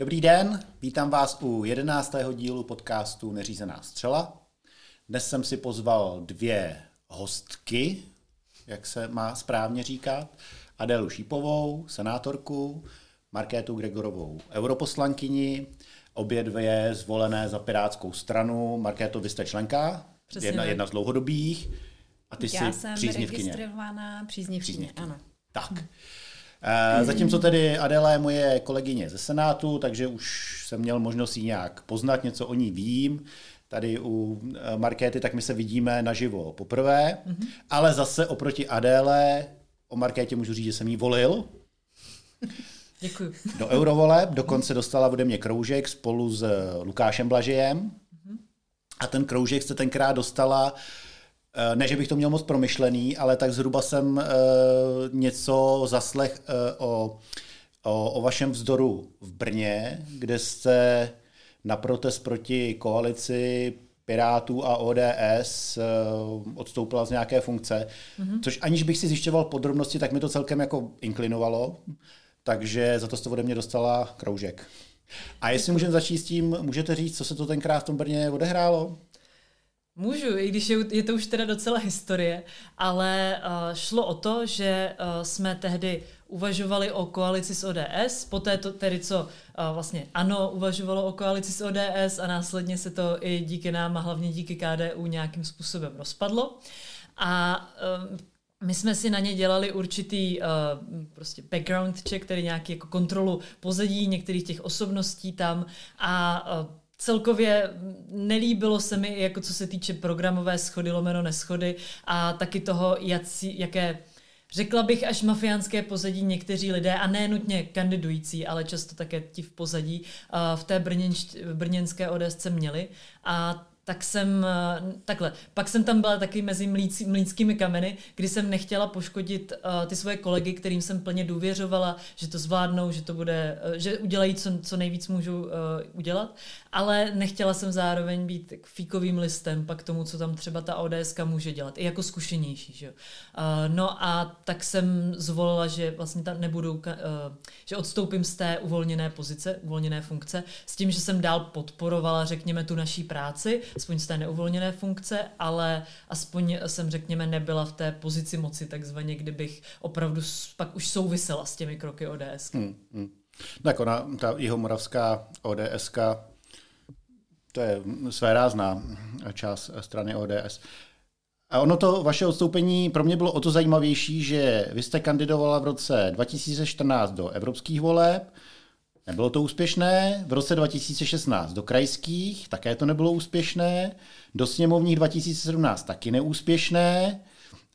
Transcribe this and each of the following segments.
Dobrý den, vítám vás u jedenáctého dílu podcastu Neřízená střela. Dnes jsem si pozval dvě hostky, jak se má správně říkat, Adélu Šípovou, senátorku, Markétu Gregorovou, europoslankyni, obě dvě zvolené za Pirátskou stranu. Markéto, vy jste členka, Přesně jedna, jedna z dlouhodobých, a ty Já jsi jsem příznivkyně. registrovaná příznivkyně, Příznivkyně. ano. Tak. Eh, Zatímco tedy Adela je moje kolegyně ze Senátu, takže už jsem měl možnost ji nějak poznat, něco o ní vím. Tady u eh, Markéty, tak my se vidíme naživo poprvé, mm-hmm. ale zase oproti Adéle, o Markétě můžu říct, že jsem jí volil Děkuji. do eurovoleb, dokonce dostala ode mě kroužek spolu s Lukášem Blažejem a ten kroužek jste tenkrát dostala, eh, ne, že bych to měl moc promyšlený, ale tak zhruba jsem eh, něco zaslech eh, o, o, o vašem vzdoru v Brně, kde jste na protest proti koalici Pirátů a ODS eh, odstoupila z nějaké funkce, mm-hmm. což aniž bych si zjišťoval podrobnosti, tak mi to celkem jako inklinovalo, takže za to jste ode mě dostala kroužek. A jestli můžeme začít s tím, můžete říct, co se to tenkrát v tom Brně odehrálo? Můžu, i když je, je to už teda docela historie, ale uh, šlo o to, že uh, jsme tehdy uvažovali o koalici s ODS, poté to tedy, co uh, vlastně ANO uvažovalo o koalici s ODS a následně se to i díky nám a hlavně díky KDU nějakým způsobem rozpadlo. A um, my jsme si na ně dělali určitý uh, prostě background check, tedy nějaký jako kontrolu pozadí některých těch osobností tam a uh, celkově nelíbilo se mi, jako co se týče programové schody, lomeno neschody a taky toho, jací, jaké Řekla bych až mafiánské pozadí někteří lidé, a ne nutně kandidující, ale často také ti v pozadí, uh, v té brněnč, brněnské ODSce měli. A tak jsem, uh, takhle, pak jsem tam byla taky mezi mlíc, mlínskými kameny, kdy jsem nechtěla poškodit uh, ty svoje kolegy, kterým jsem plně důvěřovala, že to zvládnou, že to bude, uh, že udělají, co, co nejvíc můžu uh, udělat, ale nechtěla jsem zároveň být fíkovým listem pak tomu, co tam třeba ta ODSka může dělat, i jako zkušenější, že jo. Uh, no a tak jsem zvolila, že vlastně tam nebudu, uh, že odstoupím z té uvolněné pozice, uvolněné funkce, s tím, že jsem dál podporovala, řekněme, tu naší práci, aspoň z té neuvolněné funkce, ale aspoň jsem, řekněme, nebyla v té pozici moci, takzvaně, kdybych opravdu pak už souvisela s těmi kroky ODS. Hmm, hmm. Tak ona, ta jihomoravská ODSK, to je své rázná část strany ODS. A ono to vaše odstoupení pro mě bylo o to zajímavější, že vy jste kandidovala v roce 2014 do evropských voleb, Nebylo to úspěšné. V roce 2016 do krajských také to nebylo úspěšné. Do sněmovních 2017 taky neúspěšné.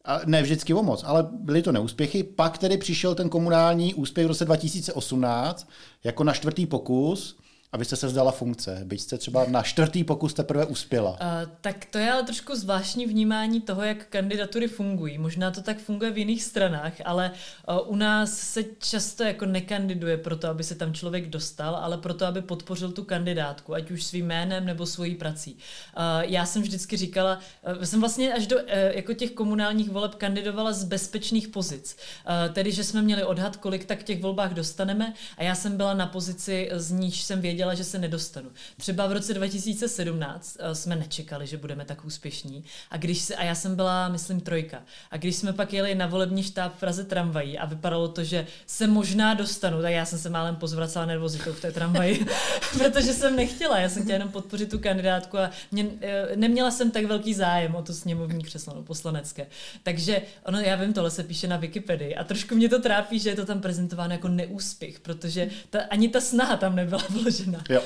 A ne vždycky o moc, ale byly to neúspěchy. Pak tedy přišel ten komunální úspěch v roce 2018 jako na čtvrtý pokus a vy jste se vzdala funkce, byť jste třeba na čtvrtý pokus teprve uspěla. Uh, tak to je ale trošku zvláštní vnímání toho, jak kandidatury fungují. Možná to tak funguje v jiných stranách, ale uh, u nás se často jako nekandiduje proto, aby se tam člověk dostal, ale proto, aby podpořil tu kandidátku, ať už svým jménem nebo svojí prací. Uh, já jsem vždycky říkala, uh, jsem vlastně až do uh, jako těch komunálních voleb kandidovala z bezpečných pozic. Uh, tedy, že jsme měli odhad, kolik tak v těch volbách dostaneme a já jsem byla na pozici, z níž jsem věděla, že se nedostanu. Třeba v roce 2017 uh, jsme nečekali, že budeme tak úspěšní. A, když se, a já jsem byla, myslím, trojka. A když jsme pak jeli na volební štáb v Praze tramvají a vypadalo to, že se možná dostanu, tak já jsem se málem pozvracela nervozitou v té tramvaji, protože jsem nechtěla. Já jsem chtěla jenom podpořit tu kandidátku a mě, uh, neměla jsem tak velký zájem o to sněmovní křeslo, no, poslanecké. Takže ono, já vím, tohle se píše na Wikipedii a trošku mě to trápí, že je to tam prezentováno jako neúspěch, protože ta, ani ta snaha tam nebyla vložena. Jo.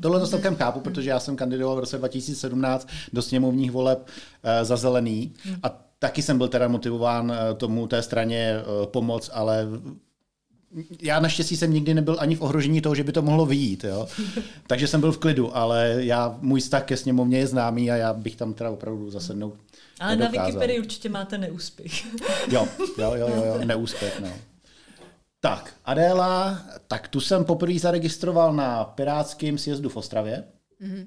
Tohle to celkem chápu, protože já jsem kandidoval v roce 2017 do sněmovních voleb uh, za zelený a taky jsem byl teda motivován uh, tomu té straně uh, pomoc, ale já naštěstí jsem nikdy nebyl ani v ohrožení toho, že by to mohlo vyjít, jo. Takže jsem byl v klidu, ale já, můj vztah ke sněmovně je známý a já bych tam teda opravdu zasednout Ale na nedokázal. Wikipedii určitě máte neúspěch. Jo, jo, jo, jo, jo neúspěch, no. Tak, Adéla, tak tu jsem poprvé zaregistroval na Pirátském sjezdu v Ostravě, mm-hmm.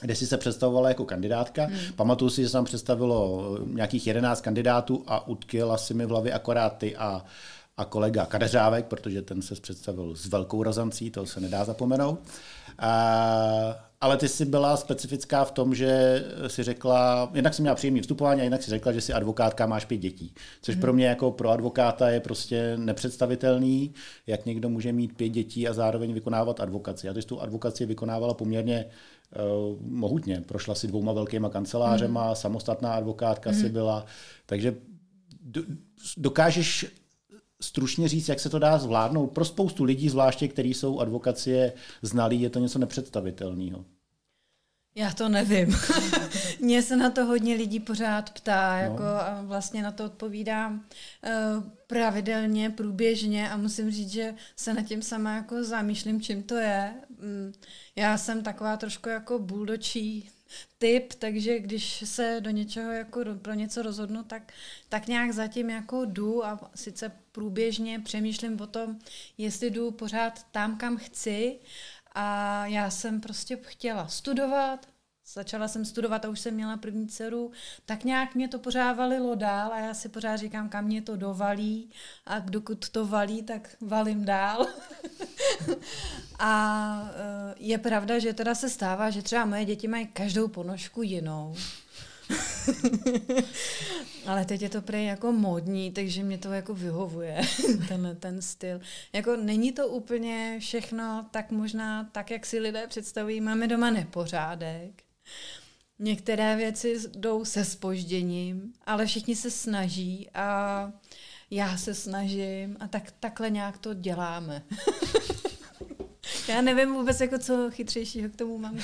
kde si se představovala jako kandidátka. Mm. Pamatuju si, že se tam představilo nějakých 11 kandidátů a utkila si mi v hlavě akorát ty a, a kolega Kadeřávek, protože ten se představil s velkou razancí, to se nedá zapomenout. A, ale ty jsi byla specifická v tom, že si řekla, jednak si měla příjemný vstupování a jinak si řekla, že si advokátka máš pět dětí. Což hmm. pro mě jako pro advokáta je prostě nepředstavitelný, jak někdo může mít pět dětí a zároveň vykonávat advokaci. A ty jsi tu advokaci vykonávala poměrně uh, mohutně. Prošla si dvouma velkýma kancelářema, hmm. samostatná advokátka hmm. si byla. Takže do, dokážeš stručně říct, jak se to dá zvládnout? Pro spoustu lidí, zvláště kteří jsou advokacie znalí, je to něco nepředstavitelného. Já to nevím. Mně se na to hodně lidí pořád ptá no. jako, a vlastně na to odpovídám uh, pravidelně, průběžně a musím říct, že se nad tím sama jako zamýšlím, čím to je. Um, já jsem taková trošku jako buldočí typ, takže když se do něčeho jako pro něco rozhodnu, tak, tak nějak zatím jako jdu a sice průběžně přemýšlím o tom, jestli jdu pořád tam, kam chci a já jsem prostě chtěla studovat, Začala jsem studovat a už jsem měla první dceru, tak nějak mě to pořád valilo dál a já si pořád říkám, kam mě to dovalí a dokud to valí, tak valím dál. a eh, je pravda, že teda se stává, že třeba moje děti mají každou ponožku jinou. Ale teď je to prej jako modní, takže mě to jako vyhovuje, ten, ten styl. Jako není to úplně všechno tak možná tak, jak si lidé představují. Máme doma nepořádek, Některé věci jdou se spožděním, ale všichni se snaží a já se snažím a tak, takhle nějak to děláme. já nevím vůbec, jako co chytřejšího k tomu mám.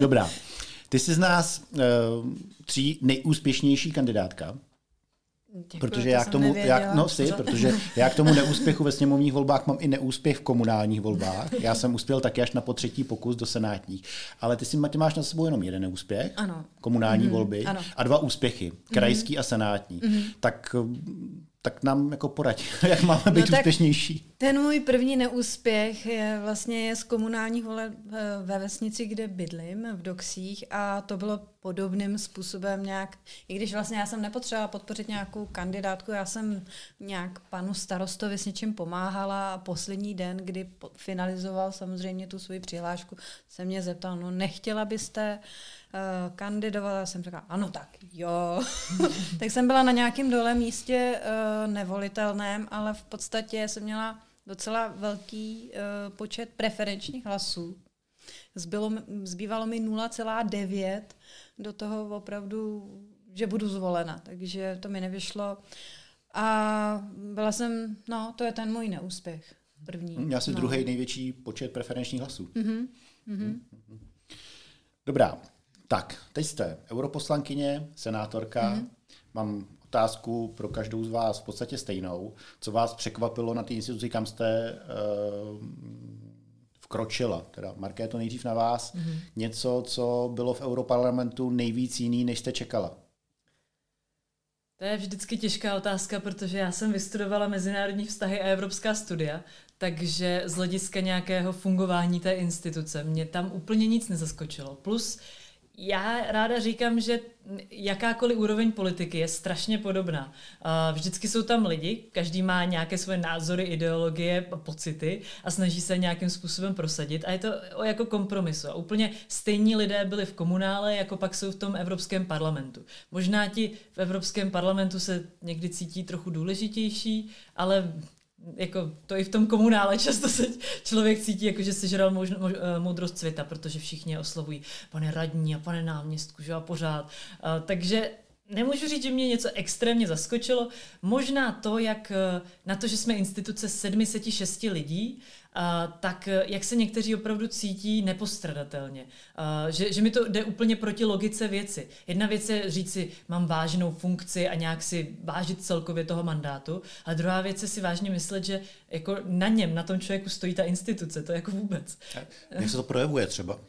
Dobrá. Ty jsi z nás uh, tří nejúspěšnější kandidátka. Děkuji, protože já k tomu, já, no si, protože já k tomu neúspěchu ve sněmovních volbách mám i neúspěch v komunálních volbách. Já jsem uspěl taky až na potřetí pokus do senátních. Ale ty si ty máš na sebou jenom jeden neúspěch, ano. komunální mm-hmm. volby, ano. a dva úspěchy, krajský mm-hmm. a senátní. Mm-hmm. Tak tak nám jako poraď, jak máme být no úspěšnější. Ten můj první neúspěch je vlastně je z komunálních voleb eh, ve vesnici, kde bydlím, v Doxích a to bylo podobným způsobem nějak, i když vlastně já jsem nepotřebovala podpořit nějakou kandidátku, já jsem nějak panu starostovi s něčím pomáhala a poslední den, kdy finalizoval samozřejmě tu svoji přihlášku, se mě zeptal, no nechtěla byste kandidovala, jsem řekla, ano tak, jo. tak jsem byla na nějakém dole místě uh, nevolitelném, ale v podstatě jsem měla docela velký uh, počet preferenčních hlasů. Zbylo, zbývalo mi 0,9 do toho opravdu, že budu zvolena, takže to mi nevyšlo. A byla jsem, no, to je ten můj neúspěch. První. Já jsem no. druhý největší počet preferenčních hlasů. Mm-hmm. Mm-hmm. Dobrá, tak, teď jste europoslankyně, senátorka. Mm-hmm. Mám otázku pro každou z vás v podstatě stejnou. Co vás překvapilo na té instituci, kam jste uh, vkročila? Teda, Markéto, nejdřív na vás. Mm-hmm. Něco, co bylo v Europarlamentu nejvíc jiný, než jste čekala? To je vždycky těžká otázka, protože já jsem vystudovala mezinárodní vztahy a evropská studia, takže z hlediska nějakého fungování té instituce mě tam úplně nic nezaskočilo. Plus já ráda říkám, že jakákoliv úroveň politiky je strašně podobná. Vždycky jsou tam lidi, každý má nějaké svoje názory, ideologie, pocity a snaží se nějakým způsobem prosadit a je to jako kompromisu. A úplně stejní lidé byli v komunále, jako pak jsou v tom Evropském parlamentu. Možná ti v Evropském parlamentu se někdy cítí trochu důležitější, ale jako to i v tom komunále často se člověk cítí, jako že žral možno, mož, eh, moudrost světa, protože všichni oslovují pane radní a pane náměstku, že a pořád. Uh, takže Nemůžu říct, že mě něco extrémně zaskočilo. Možná to, jak eh, na to, že jsme instituce 706 lidí, tak jak se někteří opravdu cítí nepostradatelně. Že, že mi to jde úplně proti logice věci. Jedna věc je říct si, mám vážnou funkci a nějak si vážit celkově toho mandátu, a druhá věc je si vážně myslet, že jako na něm, na tom člověku stojí ta instituce, to jako vůbec. Jak se to projevuje třeba? Uh,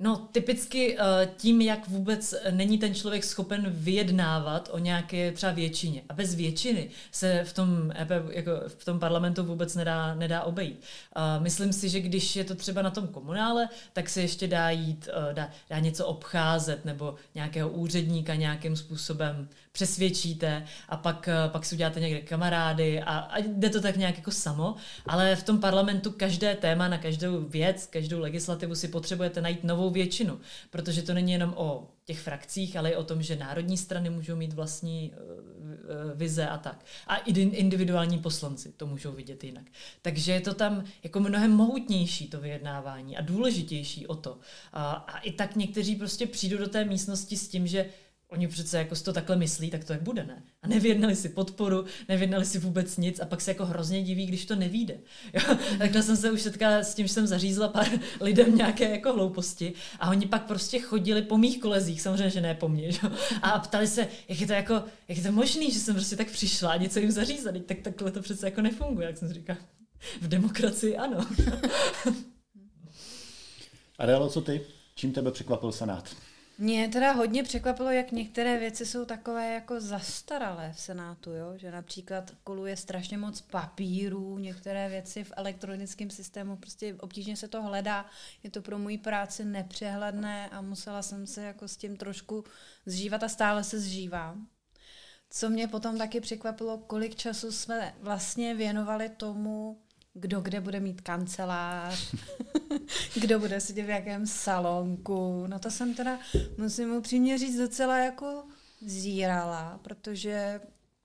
No, typicky eh, tím, jak vůbec není ten člověk schopen vyjednávat o nějaké třeba většině. A bez většiny se v tom, EP, jako v tom parlamentu vůbec nedá, nedá obejít. Myslím si, že když je to třeba na tom komunále, tak se ještě dá jít, eh, dá, dá něco obcházet nebo nějakého úředníka nějakým způsobem přesvědčíte a pak, eh, pak si uděláte někde kamarády a, a jde to tak nějak jako samo, ale v tom parlamentu každé téma na každou věc, každou legislativu si potřebujete najít novou většinu, protože to není jenom o těch frakcích, ale i o tom, že národní strany můžou mít vlastní uh, vize a tak. A i individuální poslanci to můžou vidět jinak. Takže je to tam jako mnohem mohutnější to vyjednávání a důležitější o to. A, a i tak někteří prostě přijdou do té místnosti s tím, že Oni přece jako si to takhle myslí, tak to jak bude, ne? A nevědnali si podporu, nevědnali si vůbec nic a pak se jako hrozně diví, když to nevíde. Jo? Takhle jsem se už setkala s tím, že jsem zařízla pár lidem nějaké jako hlouposti a oni pak prostě chodili po mých kolezích, samozřejmě, že ne po mně, že? a ptali se, jak je to jako, jak je to možný, že jsem prostě tak přišla a něco jim zařízla, tak takhle to přece jako nefunguje, jak jsem říkala. V demokracii ano. Adélo, co ty? Čím tebe překvapil Senát? Mě teda hodně překvapilo, jak některé věci jsou takové jako zastaralé v Senátu, jo? že například koluje strašně moc papírů, některé věci v elektronickém systému, prostě obtížně se to hledá, je to pro moji práci nepřehledné a musela jsem se jako s tím trošku zžívat a stále se zžívám. Co mě potom taky překvapilo, kolik času jsme vlastně věnovali tomu, kdo kde bude mít kancelář, kdo bude sedět v jakém salonku. No to jsem teda, musím upřímně říct, docela jako zírala, protože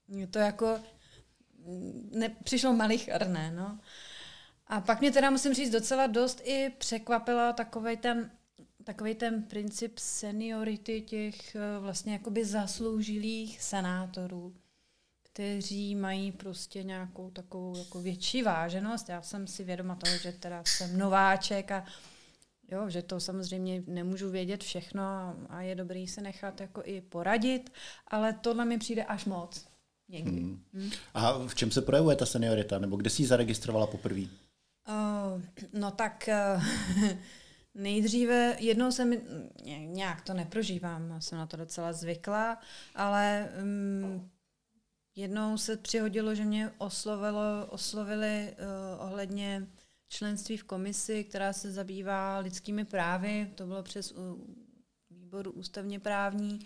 mě to jako ne, přišlo malicherné, no. A pak mě teda musím říct docela dost i překvapila takovej ten, takový ten princip seniority těch eh, vlastně jakoby zasloužilých senátorů kteří mají prostě nějakou takovou jako větší váženost. Já jsem si vědoma toho, že teda jsem nováček a jo, že to samozřejmě nemůžu vědět všechno a je dobrý se nechat jako i poradit, ale tohle mi přijde až moc. Někdy. Hmm. Hmm. A v čem se projevuje ta seniorita? Nebo kde jsi ji zaregistrovala poprvé? Uh, no tak uh, nejdříve, jednou jsem, nějak to neprožívám, jsem na to docela zvyklá, ale um, Jednou se přihodilo, že mě oslovilo, oslovili uh, ohledně členství v komisi, která se zabývá lidskými právy. To bylo přes uh, výbor ústavně právní.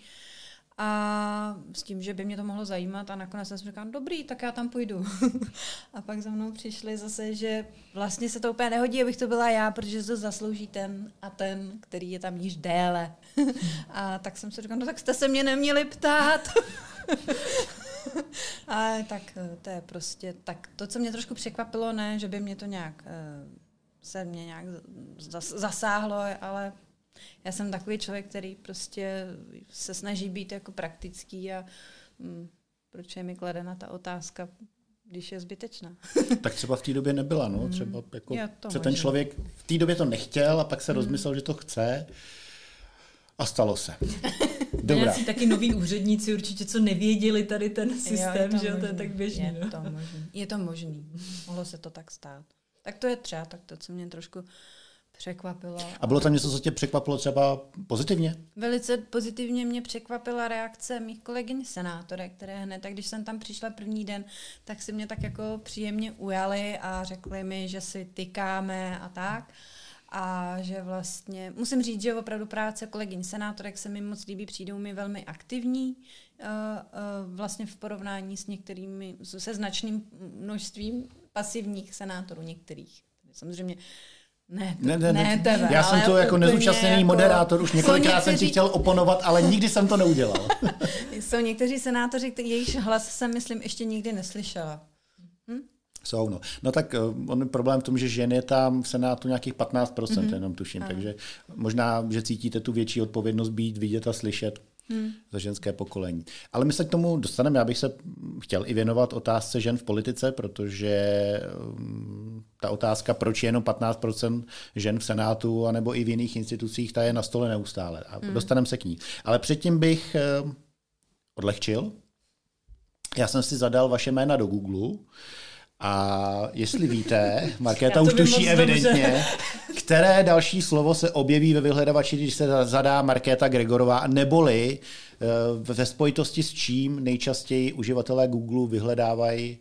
A s tím, že by mě to mohlo zajímat a nakonec jsem si říkala, dobrý, tak já tam půjdu. a pak za mnou přišli zase, že vlastně se to úplně nehodí, abych to byla já, protože to zaslouží ten a ten, který je tam již déle. a tak jsem si říkala, no tak jste se mě neměli ptát. Ale tak eh, to je prostě, tak to, co mě trošku překvapilo, ne, že by mě to nějak, eh, se mě nějak zasáhlo, ale já jsem takový člověk, který prostě se snaží být jako praktický a hm, proč je mi kladena ta otázka, když je zbytečná. tak třeba v té době nebyla, no. Hmm. Třeba jako se ten člověk v té době to nechtěl a pak se hmm. rozmyslel, že to chce a stalo se. Dobrá. Nějací taky noví úředníci určitě, co nevěděli tady ten systém, jo, že možný. to je tak běžný. Je no. to možný. Je to možný. Mohlo se to tak stát. Tak to je třeba, tak to, co mě trošku překvapilo. A bylo tam něco, co tě překvapilo třeba pozitivně? Velice pozitivně mě překvapila reakce mých kolegyň senátorek, které hned, tak když jsem tam přišla první den, tak si mě tak jako příjemně ujali a řekli mi, že si tykáme a tak a že vlastně, musím říct, že opravdu práce kolegyň senátorek se mi moc líbí, přijdou mi velmi aktivní, uh, uh, vlastně v porovnání s některými, se značným množstvím pasivních senátorů některých. Samozřejmě ne, to, ne, ne, ne tebe, Já jsem to jako nezúčastněný jako, moderátor, už několikrát někteří... jsem ti chtěl oponovat, ale nikdy jsem to neudělal. jsou někteří senátoři, jejichž hlas jsem, myslím, ještě nikdy neslyšela. Jsou, no. No tak eh, on je problém v tom, že žen je tam v Senátu nějakých 15%, mm-hmm. jenom tuším, Aha. takže možná, že cítíte tu větší odpovědnost být, vidět a slyšet hmm. za ženské pokolení. Ale my se k tomu dostaneme. Já bych se chtěl i věnovat otázce žen v politice, protože mm, ta otázka, proč je jenom 15% žen v Senátu anebo i v jiných institucích, ta je na stole neustále. A hmm. dostaneme se k ní. Ale předtím bych eh, odlehčil. Já jsem si zadal vaše jména do Google a jestli víte, Markéta už tuší evidentně, které další slovo se objeví ve vyhledávači, když se zadá Markéta Gregorová, neboli eh, ve spojitosti s čím nejčastěji uživatelé Google vyhledávají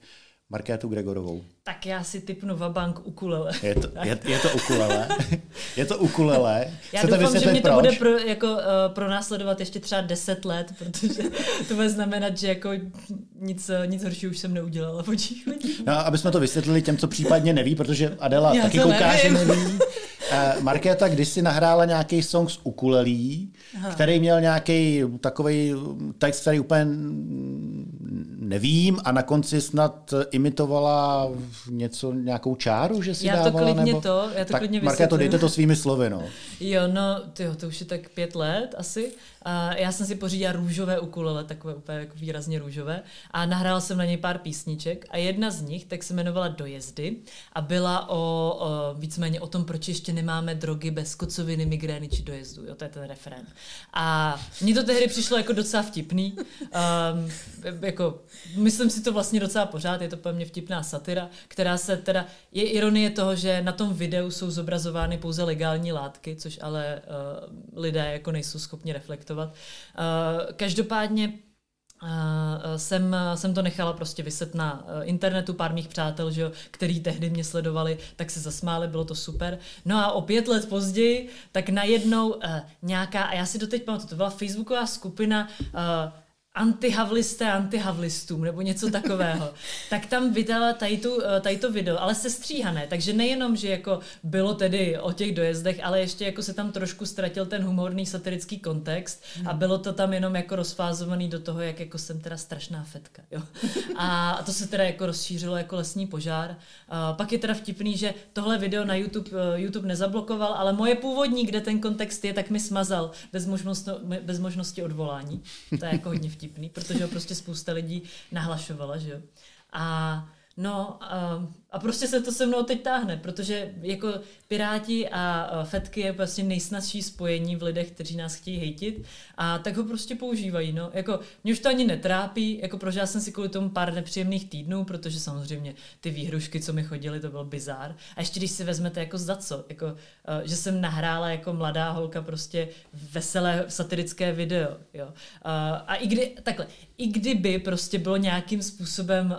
Markétu Gregorovou. Tak já si typnu vabank ukulele. Je to, je, je to ukulele. je to ukulele. Já Chcete doufám, že mě to proč? bude pro, jako, uh, pronásledovat ještě třeba 10 let, protože to bude znamenat, že jako nic, nic horšího už jsem neudělala očích lidí. No, aby jsme to vysvětlili těm, co případně neví, protože Adela já taky kouká, nevím. že neví. Uh, Markéta kdysi nahrála nějaký song s ukulelí, Aha. který měl nějaký takový text, který úplně nevím a na konci snad imitovala něco, nějakou čáru, že si já dávala? To klidně nebo... to, já to tak, klidně Marka, to dejte to svými slovy, no. Jo, no, tyjo, to už je tak pět let asi. A já jsem si pořídila růžové ukulele, takové úplně jako výrazně růžové. A nahrála jsem na něj pár písniček a jedna z nich tak se jmenovala Dojezdy a byla o, o víceméně o tom, proč ještě nemáme drogy bez kocoviny, migrény či dojezdu. Jo, to je ten referent. A mně to tehdy přišlo jako docela vtipný. Um, jako, myslím si to vlastně docela pořád, je to pro mě vtipná satira, která se teda, je ironie toho, že na tom videu jsou zobrazovány pouze legální látky, což ale uh, lidé jako nejsou schopni reflektovat. Uh, každopádně Uh, jsem, jsem to nechala prostě vyset na internetu, pár mých přátel, že jo, který tehdy mě sledovali, tak se zasmáli, bylo to super. No a o pět let později, tak najednou uh, nějaká, a já si doteď pamatuju, to byla facebooková skupina uh, antihavlisté antihavlistům nebo něco takového, tak tam vydala tady, tu, eh, tady to video, ale se stříhané, takže nejenom, že jako bylo tedy o těch dojezdech, ale ještě jako se tam trošku ztratil ten humorný satirický kontext a hmm. bylo to tam jenom jako rozfázovaný do toho, jak jako jsem teda strašná fetka. Jo. A to se teda jako rozšířilo jako lesní požár. A pak je teda vtipný, že tohle video na YouTube, eh, YouTube nezablokoval, ale moje původní, kde ten kontext je, tak mi smazal bez možnosti, bez možnosti odvolání. To je jako hodně vtipný vtipný, protože ho prostě spousta lidí nahlašovala, že jo. A no, a prostě se to se mnou teď táhne, protože jako Piráti a Fetky je vlastně nejsnazší spojení v lidech, kteří nás chtějí hejtit a tak ho prostě používají. No. Jako, mě už to ani netrápí, jako prožila jsem si kvůli tomu pár nepříjemných týdnů, protože samozřejmě ty výhrušky, co mi chodily, to byl bizár. A ještě když si vezmete jako za co, jako, uh, že jsem nahrála jako mladá holka prostě veselé satirické video. Jo. Uh, a i kdy, takhle, i kdyby prostě bylo nějakým způsobem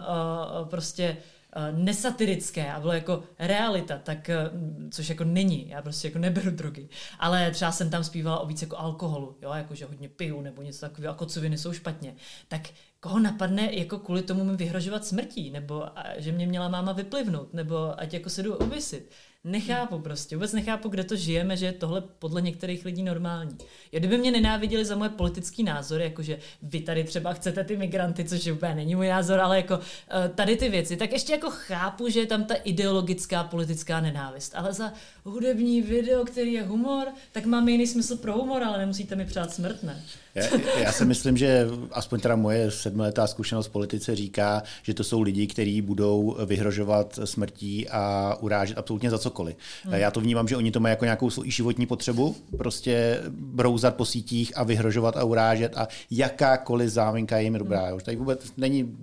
uh, prostě Eh, nesatirické a bylo jako realita, tak, eh, což jako není, já prostě jako neberu drogy, ale třeba jsem tam zpívala o víc jako alkoholu, jo, jako že hodně piju nebo něco takového, a kocoviny jsou špatně, tak koho napadne jako kvůli tomu mi vyhrožovat smrtí, nebo že mě měla máma vyplivnout, nebo ať jako se jdu uvisit. Nechápu prostě, vůbec nechápu, kde to žijeme, že je tohle podle některých lidí normální. Jo, kdyby mě nenáviděli za moje politický názory, jakože vy tady třeba chcete ty migranty, což úplně není můj názor, ale jako uh, tady ty věci, tak ještě jako chápu, že je tam ta ideologická politická nenávist. Ale za hudební video, který je humor, tak máme jiný smysl pro humor, ale nemusíte mi přát smrt, ne? Já, já si myslím, že aspoň teda moje sedmiletá zkušenost v politice říká, že to jsou lidi, kteří budou vyhrožovat smrtí a urážet absolutně za cokoliv. Hmm. Já to vnímám, že oni to mají jako nějakou svou životní potřebu, prostě brouzat po sítích a vyhrožovat a urážet a jakákoliv záminka je jim dobrá. Hmm. Už tady vůbec není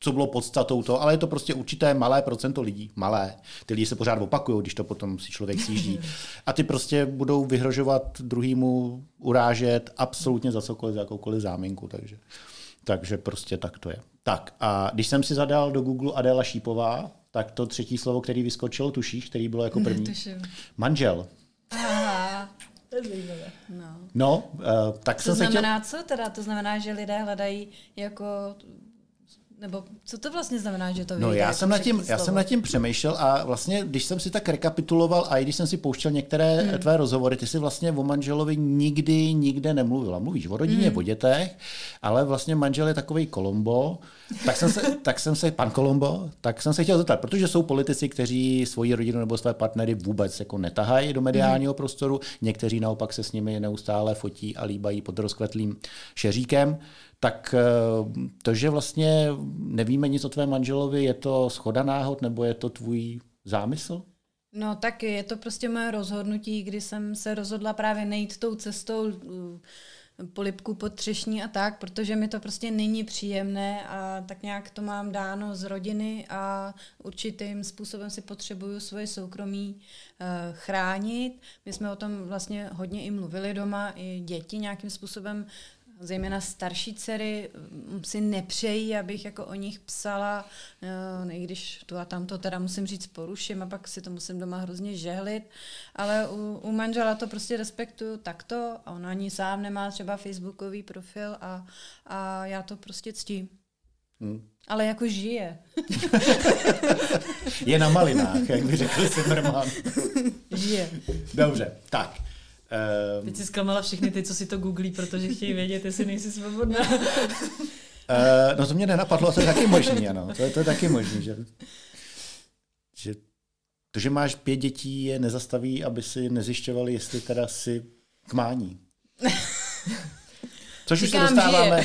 co bylo podstatou to, ale je to prostě určité malé procento lidí, malé. Ty lidi se pořád opakují, když to potom si člověk sjíždí. A ty prostě budou vyhrožovat druhýmu, urážet absolutně za cokoliv, za jakoukoliv záminku, takže, takže prostě tak to je. Tak a když jsem si zadal do Google Adela Šípová, tak to třetí slovo, který vyskočil, tušíš, který bylo jako první? Netuším. Manžel. Aha. To je zajímavé. No. No, uh, tak to jsem se znamená chtěl... co teda? To znamená, že lidé hledají jako nebo co to vlastně znamená, že to No já jsem, nad tím, já jsem nad tím přemýšlel a vlastně, když jsem si tak rekapituloval a i když jsem si pouštěl některé hmm. tvé rozhovory, ty si vlastně o manželovi nikdy, nikde nemluvila. Mluvíš o rodině, hmm. o dětech, ale vlastně manžel je takový Kolombo, tak jsem, se, tak jsem se, pan Kolombo, tak jsem se chtěl zeptat, protože jsou politici, kteří svoji rodinu nebo své partnery vůbec jako netahají do mediálního hmm. prostoru, někteří naopak se s nimi neustále fotí a líbají pod rozkvetlým šeříkem tak eh, to, že vlastně nevíme nic o tvé manželovi, je to schoda náhod nebo je to tvůj zámysl? No tak je to prostě moje rozhodnutí, kdy jsem se rozhodla právě nejít tou cestou polipku pod třešní a tak, protože mi to prostě není příjemné a tak nějak to mám dáno z rodiny a určitým způsobem si potřebuju svoje soukromí uh, chránit. My jsme o tom vlastně hodně i mluvili doma, i děti nějakým způsobem zejména starší dcery mm, si nepřejí, abych jako o nich psala, no, i když tu a tam to teda musím říct poruším a pak si to musím doma hrozně žehlit, ale u, u manžela to prostě respektuju takto a on ani sám nemá třeba facebookový profil a, a já to prostě ctím. Hmm. Ale jako žije. Je na malinách, jak by řekl Zimmerman. žije. Dobře, tak. Um, Teď jsi zklamala všechny ty, co si to googlí, protože chtějí vědět, jestli nejsi svobodná. uh, no to mě nenapadlo, to je taky možný, ano. To je, to je taky možný, že, že to, že máš pět dětí, je nezastaví, aby si nezjišťovali, jestli teda si k mání. Což už, se dostáváme,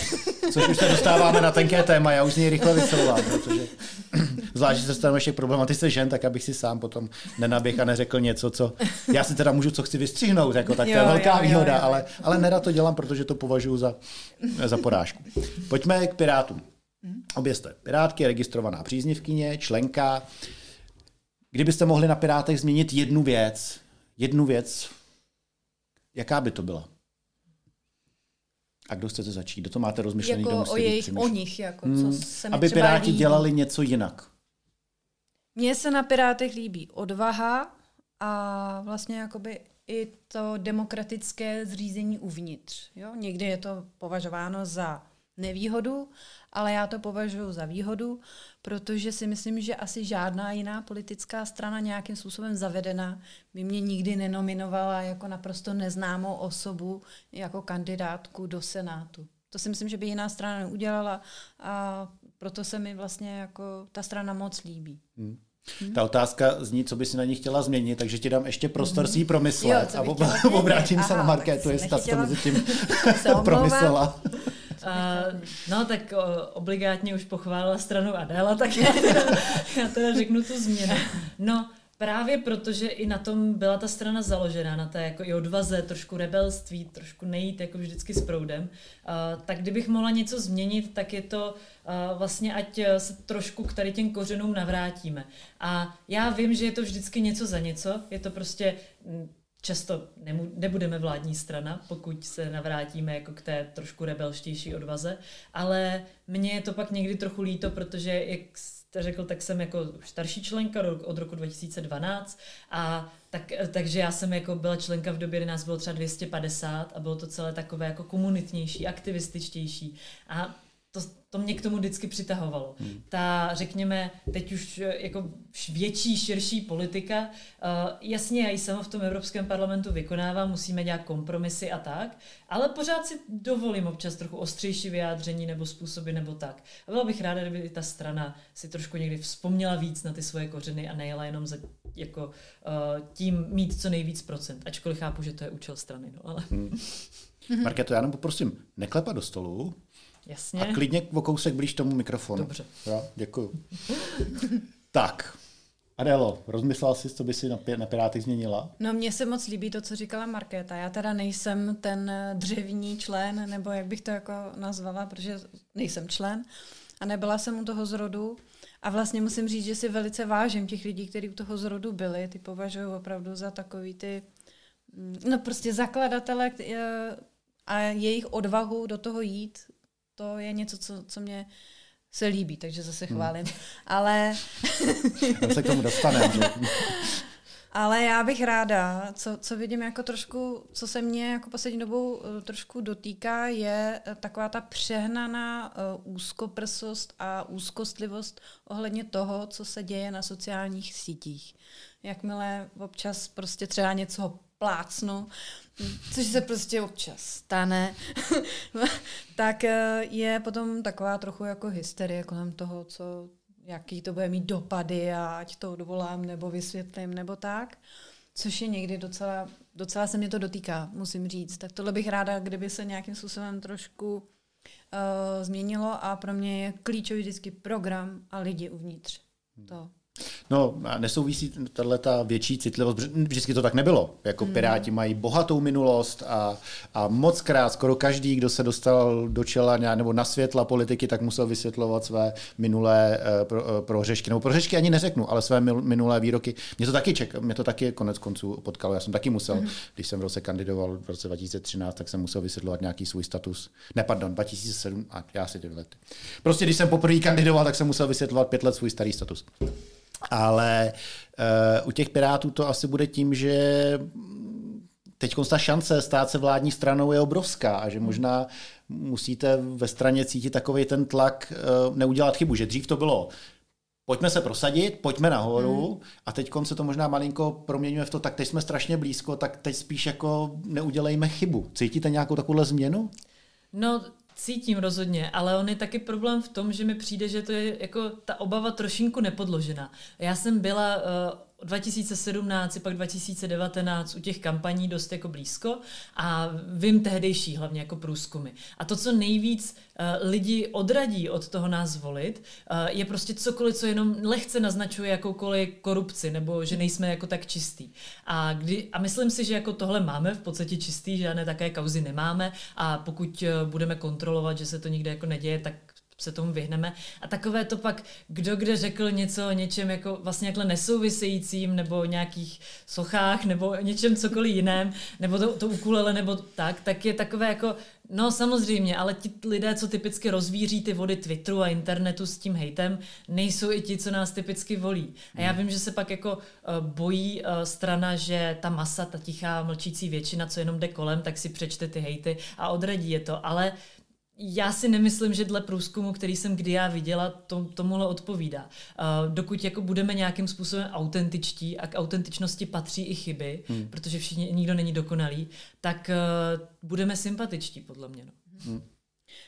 což už se dostáváme na tenké téma, já už z něj rychle vysouvám, protože zvlášť, že se dostaneme ještě k problematice žen, tak abych si sám potom nenaběh a neřekl něco, co já si teda můžu, co chci vystřihnout, jako, tak to je velká jo, výhoda, jo, jo. ale, ale nerad to dělám, protože to považuji za, za porážku. Pojďme k Pirátům. Obě jste Pirátky, registrovaná příznivkyně, členka. Kdybyste mohli na Pirátech změnit jednu věc, jednu věc, jaká by to byla? A kdo chcete začít? Kdo to máte rozmyšlený? Jako o, jejich, o nich, jako, co hmm, se Aby Piráti líbí. dělali něco jinak. Mně se na Pirátech líbí odvaha a vlastně jakoby i to demokratické zřízení uvnitř. Jo? Někdy je to považováno za nevýhodu, ale já to považuji za výhodu, protože si myslím, že asi žádná jiná politická strana nějakým způsobem zavedená by mě nikdy nenominovala jako naprosto neznámou osobu jako kandidátku do Senátu. To si myslím, že by jiná strana neudělala a proto se mi vlastně jako ta strana moc líbí. Hmm. Hmm. Ta otázka zní, co by si na ní chtěla změnit, takže ti dám ještě prostor si ji promyslet jo, a ob- obrátím Aha, se na Markétu, jestli to mezi tím promyslela. Uh, no tak uh, obligátně už pochválila stranu Adela, tak já teda, já teda řeknu tu změnu. No, Právě protože i na tom byla ta strana založená, na té jako i odvaze, trošku rebelství, trošku nejít jako vždycky s proudem, uh, tak kdybych mohla něco změnit, tak je to uh, vlastně, ať se trošku k tady těm kořenům navrátíme. A já vím, že je to vždycky něco za něco, je to prostě často nemu, nebudeme vládní strana, pokud se navrátíme jako k té trošku rebelštější odvaze, ale mně je to pak někdy trochu líto, protože, jak jste řekl, tak jsem jako starší členka od roku 2012 a tak, takže já jsem jako byla členka v době, kdy nás bylo třeba 250 a bylo to celé takové jako komunitnější, aktivističtější. A to, to mě k tomu vždycky přitahovalo. Hmm. Ta, řekněme, teď už eh, jako větší, širší politika, uh, jasně, já ji sama v tom Evropském parlamentu vykonávám, musíme dělat kompromisy a tak, ale pořád si dovolím občas trochu ostřejší vyjádření nebo způsoby nebo tak. A byla bych ráda, kdyby ta strana si trošku někdy vzpomněla víc na ty svoje kořeny a nejela jenom za jako uh, tím mít co nejvíc procent, ačkoliv chápu, že to je účel strany. No, ale... Hmm. Marketo, já jenom poprosím, neklepat do stolu, Jasně. A klidně o kousek blíž tomu mikrofonu. Dobře. Jo, děkuju. tak, Adelo, rozmyslela jsi, co by si na, na Pirátech změnila? No mně se moc líbí to, co říkala Markéta. Já teda nejsem ten dřevní člen, nebo jak bych to jako nazvala, protože nejsem člen a nebyla jsem u toho zrodu. A vlastně musím říct, že si velice vážím těch lidí, kteří u toho zrodu byli. Ty považuji opravdu za takový ty, mm, no prostě zakladatele a jejich odvahu do toho jít to je něco, co, co mě se líbí, takže zase hmm. chválím. Hmm. Ale... Já se k tomu dostaneme. Ale já bych ráda, co, co vidím jako trošku, co se mě jako poslední dobou uh, trošku dotýká, je uh, taková ta přehnaná uh, úzkoprsost a úzkostlivost ohledně toho, co se děje na sociálních sítích. Jakmile občas prostě třeba něco plácnu, což se prostě občas stane, tak eh, je potom taková trochu jako hysterie kolem toho, co, jaký to bude mít dopady a ať to odvolám nebo vysvětlím nebo tak. Což je někdy docela, docela se mě to dotýká, musím říct. Tak tohle bych ráda, kdyby se nějakým způsobem trošku uh, změnilo a pro mě je klíčový vždycky program a lidi uvnitř. To No nesouvisí tahle ta větší citlivost, vždycky to tak nebylo. Jako hmm. Piráti mají bohatou minulost a, a moc krát, skoro každý, kdo se dostal do čela nebo na světla politiky, tak musel vysvětlovat své minulé uh, pro, uh, prohřešky. Nebo prohřešky ani neřeknu, ale své minulé výroky. Mě to taky ček, mě to taky konec konců potkalo. Já jsem taky musel, hmm. když jsem v roce kandidoval v roce 2013, tak jsem musel vysvětlovat nějaký svůj status. Ne, pardon, 2007, a já si ty lety. Prostě když jsem poprvé kandidoval, tak jsem musel vysvětlovat pět let svůj starý status. Ale uh, u těch Pirátů to asi bude tím, že teď ta šance stát se vládní stranou je obrovská a že možná musíte ve straně cítit takový ten tlak uh, neudělat chybu, že dřív to bylo pojďme se prosadit, pojďme nahoru hmm. a teď se to možná malinko proměňuje v to, tak teď jsme strašně blízko, tak teď spíš jako neudělejme chybu. Cítíte nějakou takovou změnu? No, Cítím rozhodně, ale on je taky problém v tom, že mi přijde, že to je jako ta obava trošinku nepodložená. Já jsem byla uh, 2017 pak 2019 u těch kampaní dost jako blízko a vím tehdejší hlavně jako průzkumy. A to, co nejvíc uh, lidi odradí od toho nás volit, uh, je prostě cokoliv, co jenom lehce naznačuje jakoukoliv korupci nebo že nejsme jako tak čistý. A, kdy, a myslím si, že jako tohle máme v podstatě čistý, žádné také kauzy nemáme a pokud uh, budeme kontrolovat, že se to nikde jako neděje, tak se tomu vyhneme. A takové to pak, kdo kde řekl něco o něčem jako vlastně jakhle nesouvisejícím, nebo nějakých sochách, nebo něčem cokoliv jiném, nebo to, to ukulele, nebo tak, tak je takové jako, no samozřejmě, ale ti lidé, co typicky rozvíří ty vody Twitteru a internetu s tím hejtem, nejsou i ti, co nás typicky volí. A já hmm. vím, že se pak jako uh, bojí uh, strana, že ta masa, ta tichá mlčící většina, co jenom jde kolem, tak si přečte ty hejty a odradí je to. Ale já si nemyslím, že dle průzkumu, který jsem kdy já viděla, to, tomuhle odpovídá. Uh, dokud jako budeme nějakým způsobem autentičtí a k autentičnosti patří i chyby, hmm. protože všichni, nikdo není dokonalý, tak uh, budeme sympatičtí, podle mě. No. Hmm.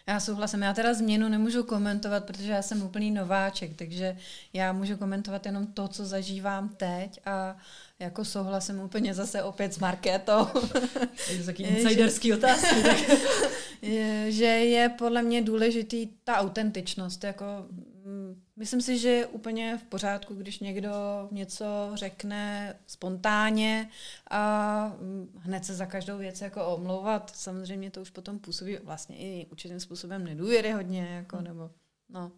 Já souhlasím. Já teda změnu nemůžu komentovat, protože já jsem úplný nováček, takže já můžu komentovat jenom to, co zažívám teď a jako souhlasím úplně zase opět s Markétou. Je to taky insiderský otázky. je, že je podle mě důležitý ta autentičnost. Jako, mm, myslím si, že je úplně v pořádku, když někdo něco řekne spontánně a mm, hned se za každou věc jako omlouvat. Samozřejmě to už potom působí vlastně i určitým způsobem nedůvěryhodně. Jako, nebo, no.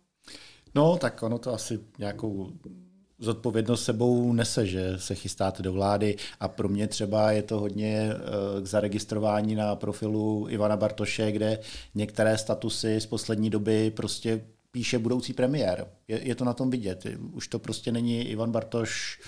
no, tak ono to asi nějakou zodpovědnost sebou nese, že se chystáte do vlády a pro mě třeba je to hodně eh, k zaregistrování na profilu Ivana Bartoše, kde některé statusy z poslední doby prostě píše budoucí premiér. Je, je to na tom vidět. Už to prostě není Ivan Bartoš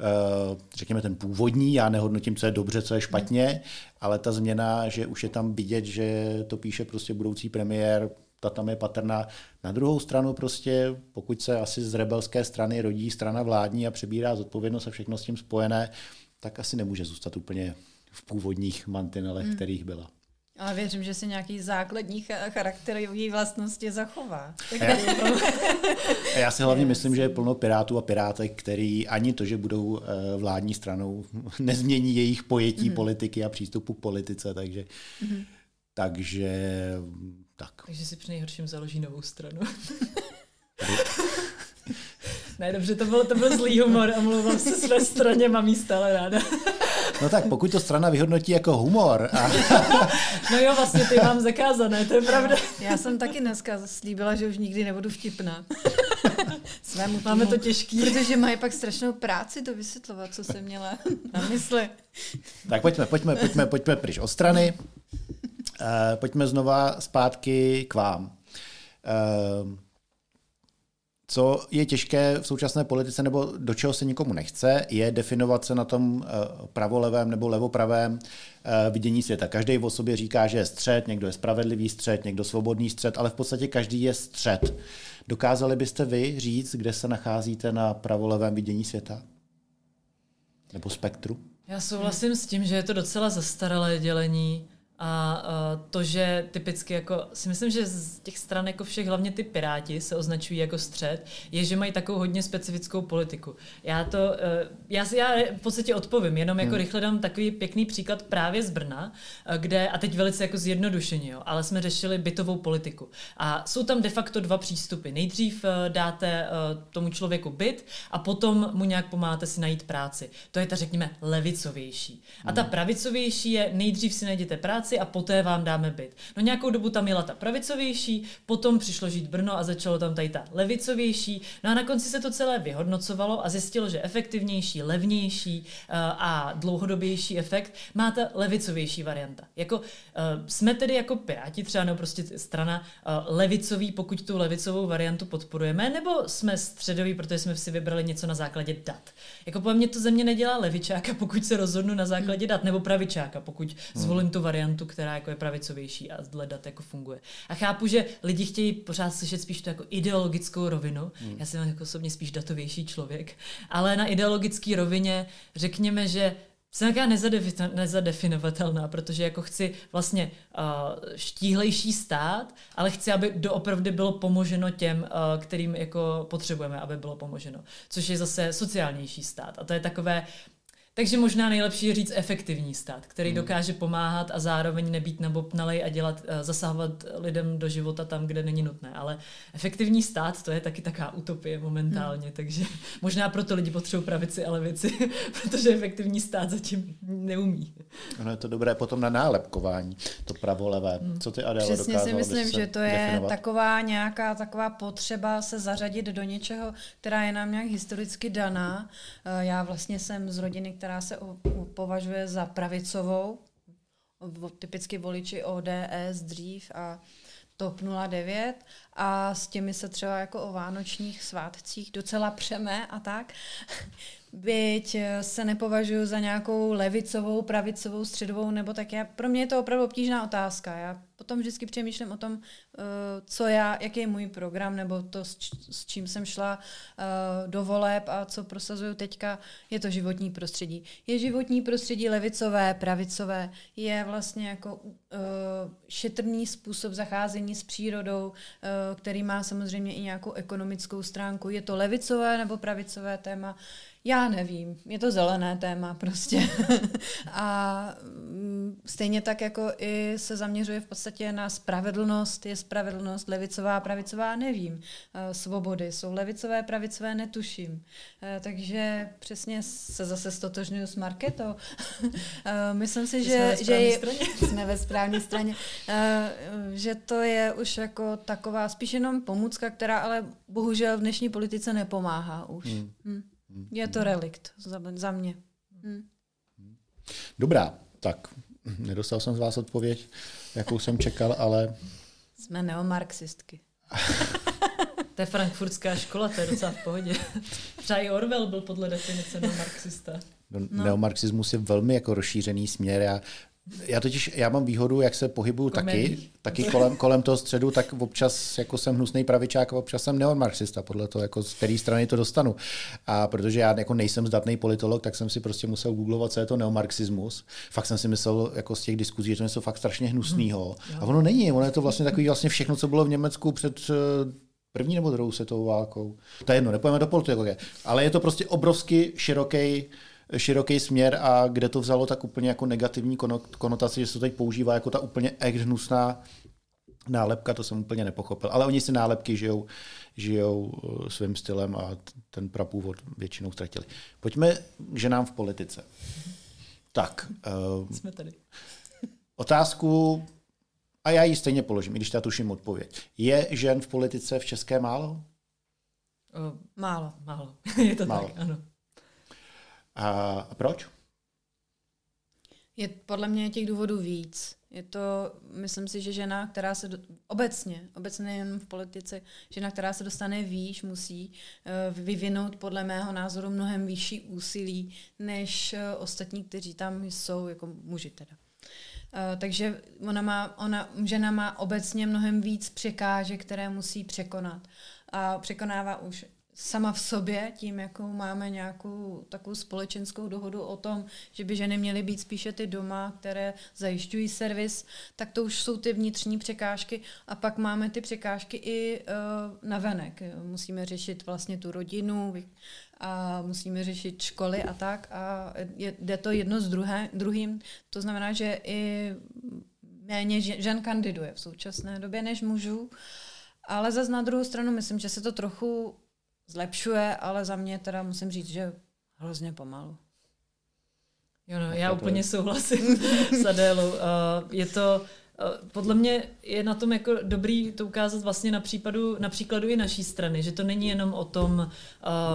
eh, řekněme ten původní, já nehodnotím, co je dobře, co je špatně, ale ta změna, že už je tam vidět, že to píše prostě budoucí premiér, ta tam je patrná. Na druhou stranu prostě, pokud se asi z rebelské strany rodí strana vládní a přebírá zodpovědnost a všechno s tím spojené, tak asi nemůže zůstat úplně v původních mantinelech, hmm. kterých byla. Ale věřím, že se nějaký základní charakterový vlastnosti zachová. Tak já, já si hlavně myslím, že je plno pirátů a pirátek, který ani to, že budou eh, vládní stranou, nezmění jejich pojetí mm-hmm. politiky a přístupu k politice, takže, mm-hmm. takže tak. Takže si při nejhorším založí novou stranu. ne, dobře, to byl, to byl zlý humor a mluvám se své straně, mám jí stále ráda. No tak, pokud to strana vyhodnotí jako humor. A... no jo, vlastně ty mám zakázané, to je pravda. Já jsem taky dneska slíbila, že už nikdy nebudu vtipná. Svému Máme to těžký. Protože mají pak strašnou práci to vysvětlovat, co jsem měla na mysli. Tak pojďme, pojďme, pojďme, pojďme pryč o strany. Uh, pojďme znova zpátky k vám. Uh, co je těžké v současné politice, nebo do čeho se nikomu nechce, je definovat se na tom eh, pravolevém nebo levopravém vidění světa. Každý o sobě říká, že je střed, někdo je spravedlivý střed, někdo svobodný střed, ale v podstatě každý je střed. Dokázali byste vy říct, kde se nacházíte na pravolevém vidění světa? Nebo spektru? Já souhlasím s tím, že je to docela zastaralé dělení A uh, to, že typicky jako, si myslím, že z těch stran jako všech, hlavně ty Piráti se označují jako střed, je, že mají takovou hodně specifickou politiku. Já to, uh, já, já v podstatě odpovím, jenom jako hmm. rychle dám takový pěkný příklad právě z Brna, uh, kde, a teď velice jako zjednodušeně, jo, ale jsme řešili bytovou politiku. A jsou tam de facto dva přístupy. Nejdřív uh, dáte uh, tomu člověku byt a potom mu nějak pomáháte si najít práci. To je ta, řekněme, levicovější. A ta hmm. pravicovější je, nejdřív si najděte práci, práci a poté vám dáme byt. No nějakou dobu tam jela ta pravicovější, potom přišlo žít Brno a začalo tam tady ta levicovější. No a na konci se to celé vyhodnocovalo a zjistilo, že efektivnější, levnější uh, a dlouhodobější efekt má ta levicovější varianta. Jako uh, jsme tedy jako Piráti třeba, nebo prostě strana uh, levicový, pokud tu levicovou variantu podporujeme, nebo jsme středoví, protože jsme si vybrali něco na základě dat. Jako po mně to země nedělá levičáka, pokud se rozhodnu na základě dat, nebo pravičáka, pokud zvolím tu variantu variantu, která jako je pravicovější a dle dat jako funguje. A chápu, že lidi chtějí pořád slyšet spíš tu jako ideologickou rovinu. Hmm. Já jsem jako osobně spíš datovější člověk. Ale na ideologické rovině řekněme, že jsem nějaká nezadefinovatelná, protože jako chci vlastně uh, štíhlejší stát, ale chci, aby doopravdy bylo pomoženo těm, uh, kterým jako potřebujeme, aby bylo pomoženo. Což je zase sociálnější stát. A to je takové takže možná nejlepší je říct efektivní stát, který hmm. dokáže pomáhat a zároveň nebýt nabopnalej a dělat, eh, zasahovat lidem do života tam, kde není nutné. Ale efektivní stát, to je taky taká utopie momentálně, hmm. takže možná proto lidi potřebují pravici a levici, protože efektivní stát zatím neumí. Ono je to dobré potom na nálepkování, to pravolevé. Hmm. Co ty Adéla Přesně si myslím, že to je definovat? taková nějaká taková potřeba se zařadit do něčeho, která je nám nějak historicky daná. Eh, já vlastně jsem z rodiny, která která se považuje za pravicovou, typicky voliči ODS dřív a TOP 09 a s těmi se třeba jako o vánočních svátcích docela přeme a tak. Byť se nepovažuji za nějakou levicovou, pravicovou, středovou, nebo tak já, pro mě je to opravdu obtížná otázka. Já potom vždycky přemýšlím o tom, eh, co já, jaký je můj program, nebo to, s čím jsem šla eh, do voleb a co prosazuju teďka, je to životní prostředí. Je životní prostředí levicové, pravicové, je vlastně jako eh, šetrný způsob zacházení s přírodou, který má samozřejmě i nějakou ekonomickou stránku. Je to levicové nebo pravicové téma? Já nevím, je to zelené téma prostě. a mm, stejně tak jako i se zaměřuje v podstatě na spravedlnost, je spravedlnost levicová, pravicová, nevím. Eh, svobody jsou levicové, pravicové, netuším. Eh, takže přesně se zase stotožňuji s Marketou. Eh, myslím si, že, jsme, že je, jsme ve správné straně, že to je už jako taková spíš jenom pomůcka, která ale bohužel v dnešní politice nepomáhá už. Hmm. Hmm. Je to relikt za, za mě. Hmm. Dobrá, tak nedostal jsem z vás odpověď, jakou jsem čekal, ale... Jsme neomarxistky. to je frankfurtská škola, to je docela v pohodě. Třeba i Orwell byl podle definice neomarxista. No. Neomarxismus je velmi jako rozšířený směr. Já já totiž, já mám výhodu, jak se pohybuju taky, taky kolem, kolem toho středu, tak občas jako jsem hnusný pravičák a občas jsem neomarxista, podle toho, jako z které strany to dostanu. A protože já jako nejsem zdatný politolog, tak jsem si prostě musel googlovat, co je to neomarxismus. Fakt jsem si myslel jako z těch diskuzí, že to je něco fakt strašně hnusného. Hmm. A ono není, ono je to vlastně takový vlastně všechno, co bylo v Německu před eh, první nebo druhou světovou válkou. To je jedno, nepojeme do politiky, ale je to prostě obrovsky široký široký směr a kde to vzalo tak úplně jako negativní konotaci, že se to teď používá jako ta úplně echt hnusná nálepka, to jsem úplně nepochopil. Ale oni si nálepky žijou, žijou uh, svým stylem a ten prapůvod většinou ztratili. Pojďme k ženám v politice. Tak. Uh, Jsme tady. otázku, a já ji stejně položím, i když já tuším odpověď. Je žen v politice v České málo? Uh, málo, málo. Je to málo. tak, ano. A proč? Je podle mě těch důvodů víc. Je to, myslím si, že žena, která se do, obecně, obecně jen v politice, žena, která se dostane výš, musí uh, vyvinout podle mého názoru mnohem vyšší úsilí, než uh, ostatní, kteří tam jsou, jako muži teda. Uh, takže ona má, ona, žena má obecně mnohem víc překážek, které musí překonat. A překonává už sama v sobě, tím, jakou máme nějakou takovou společenskou dohodu o tom, že by ženy měly být spíše ty doma, které zajišťují servis, tak to už jsou ty vnitřní překážky a pak máme ty překážky i uh, na venek. Musíme řešit vlastně tu rodinu a musíme řešit školy a tak a je, jde to jedno s druhé, druhým. To znamená, že i méně žen kandiduje v současné době než mužů. Ale zase na druhou stranu myslím, že se to trochu zlepšuje, ale za mě teda musím říct, že hrozně pomalu. Jo, no, já úplně souhlasím s Adélou. Uh, je to, uh, podle mě je na tom jako dobrý to ukázat vlastně na, případu, na příkladu i naší strany, že to není jenom o tom,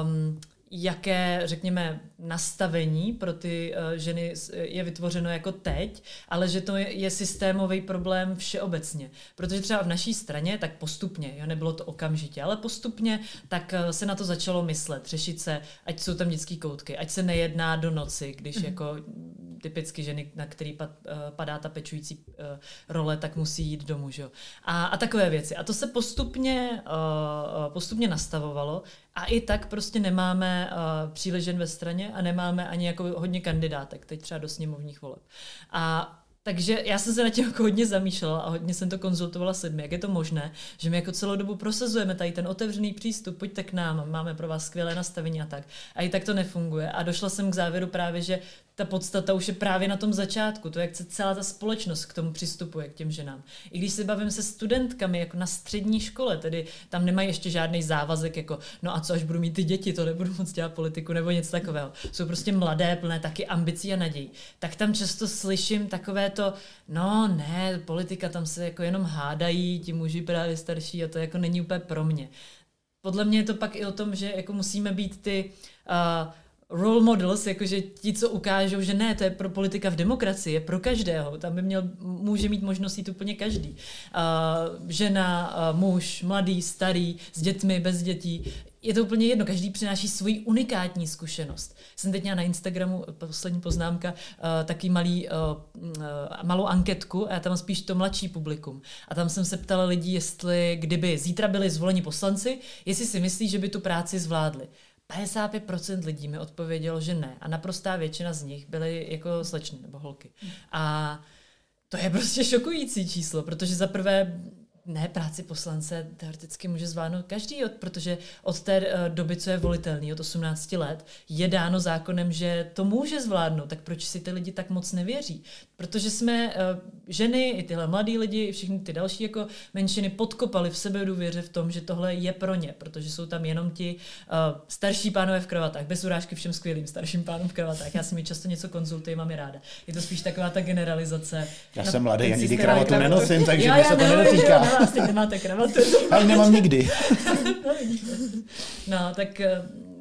um, jaké, řekněme, nastavení pro ty uh, ženy je vytvořeno jako teď, ale že to je, systémový problém všeobecně. Protože třeba v naší straně, tak postupně, jo, nebylo to okamžitě, ale postupně, tak uh, se na to začalo myslet, řešit se, ať jsou tam dětské koutky, ať se nejedná do noci, když mm-hmm. jako typicky ženy, na který uh, padá ta pečující uh, role, tak musí jít domů. Že? A, a takové věci. A to se postupně, uh, postupně nastavovalo a i tak prostě nemáme příliš žen ve straně a nemáme ani jako hodně kandidátek, teď třeba do sněmovních voleb. A takže já jsem se na tím jako hodně zamýšlela a hodně jsem to konzultovala s lidmi, jak je to možné, že my jako celou dobu prosazujeme tady ten otevřený přístup, pojďte k nám, máme pro vás skvělé nastavení a tak. A i tak to nefunguje. A došla jsem k závěru právě, že ta podstata už je právě na tom začátku, to, jak se celá ta společnost k tomu přistupuje, k těm ženám. I když se bavím se studentkami jako na střední škole, tedy tam nemají ještě žádný závazek, jako no a co až budu mít ty děti, to nebudu moc dělat politiku nebo něco takového. Jsou prostě mladé, plné taky ambicí a nadějí. Tak tam často slyším takové to, no ne, politika tam se jako jenom hádají, ti muži právě starší a to jako není úplně pro mě. Podle mě je to pak i o tom, že jako musíme být ty uh, role models, jakože ti, co ukážou, že ne, to je pro politika v demokracii, je pro každého. Tam by měl, může mít možnost jít úplně každý. Uh, žena, uh, muž, mladý, starý, s dětmi, bez dětí. Je to úplně jedno, každý přináší svoji unikátní zkušenost. Jsem teď měla na Instagramu, poslední poznámka, uh, taky malý, uh, uh, malou anketku a já tam spíš to mladší publikum. A tam jsem se ptala lidí, jestli kdyby zítra byli zvoleni poslanci, jestli si myslí, že by tu práci zvládli. 55% lidí mi odpovědělo, že ne. A naprostá většina z nich byly jako slečny nebo holky. A to je prostě šokující číslo, protože za prvé ne, práci poslance teoreticky může zvládnout každý, protože od té eh, doby, co je volitelný, od 18 let, je dáno zákonem, že to může zvládnout. Tak proč si ty lidi tak moc nevěří? Protože jsme uh, ženy, i tyhle mladí lidi, i všichni ty další jako menšiny podkopali v sebe důvěře v tom, že tohle je pro ně, protože jsou tam jenom ti uh, starší pánové v kravatách, bez urážky všem skvělým starším pánům v kravatách. Já si mi často něco konzultuji, mám je ráda. Je to spíš taková ta generalizace. Já jsem mladý, já nikdy kravatu nenosím, takže mi se to nedotýká. No, nemáte kravatu. Ale nemám nikdy. no, no, tak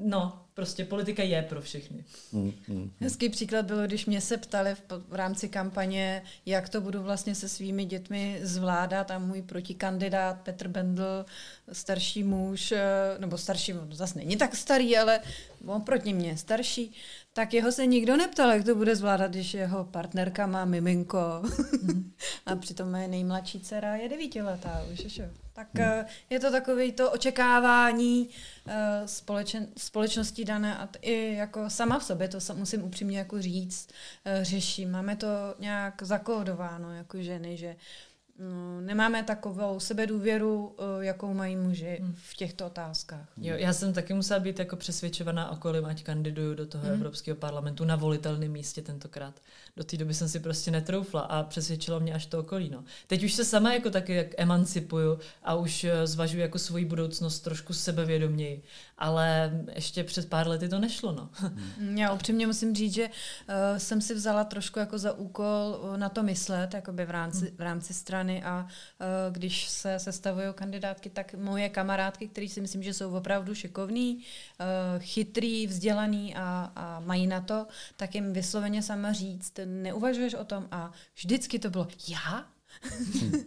no, prostě politika je pro všechny. Mm, mm, Hezký příklad bylo, když mě se ptali v, v rámci kampaně, jak to budu vlastně se svými dětmi zvládat a můj protikandidát Petr Bendl, starší muž, eh, nebo starší, no zase není tak starý, ale on proti mě starší, tak jeho se nikdo neptal, jak to bude zvládat, když jeho partnerka má miminko mm. a přitom moje nejmladší dcera je devítiletá už, že? Tak mm. je to takové to očekávání uh, společen, společnosti dané a t- i jako sama v sobě, to musím upřímně jako říct, uh, řeším. Máme to nějak zakódováno jako ženy, že uh, No, nemáme takovou sebedůvěru, eh, jakou mají muži hmm. v těchto otázkách. Jo, já jsem taky musela být jako přesvědčovaná okolím, ať kandiduju do toho hmm. Evropského parlamentu na volitelném místě tentokrát. Do té doby jsem si prostě netroufla a přesvědčilo mě až to okolí. No. Teď už se sama jako taky jak emancipuju a už eh, zvažuji jako svoji budoucnost trošku sebevědoměji ale ještě před pár lety to nešlo. No. Hmm. Já upřímně musím říct, že uh, jsem si vzala trošku jako za úkol na to myslet jakoby v, rámci, hmm. v rámci strany a uh, když se sestavují kandidátky, tak moje kamarádky, které si myslím, že jsou opravdu šikovný, uh, chytrý, vzdělaný a, a mají na to, tak jim vysloveně sama říct, neuvažuješ o tom a vždycky to bylo, já? Hmm.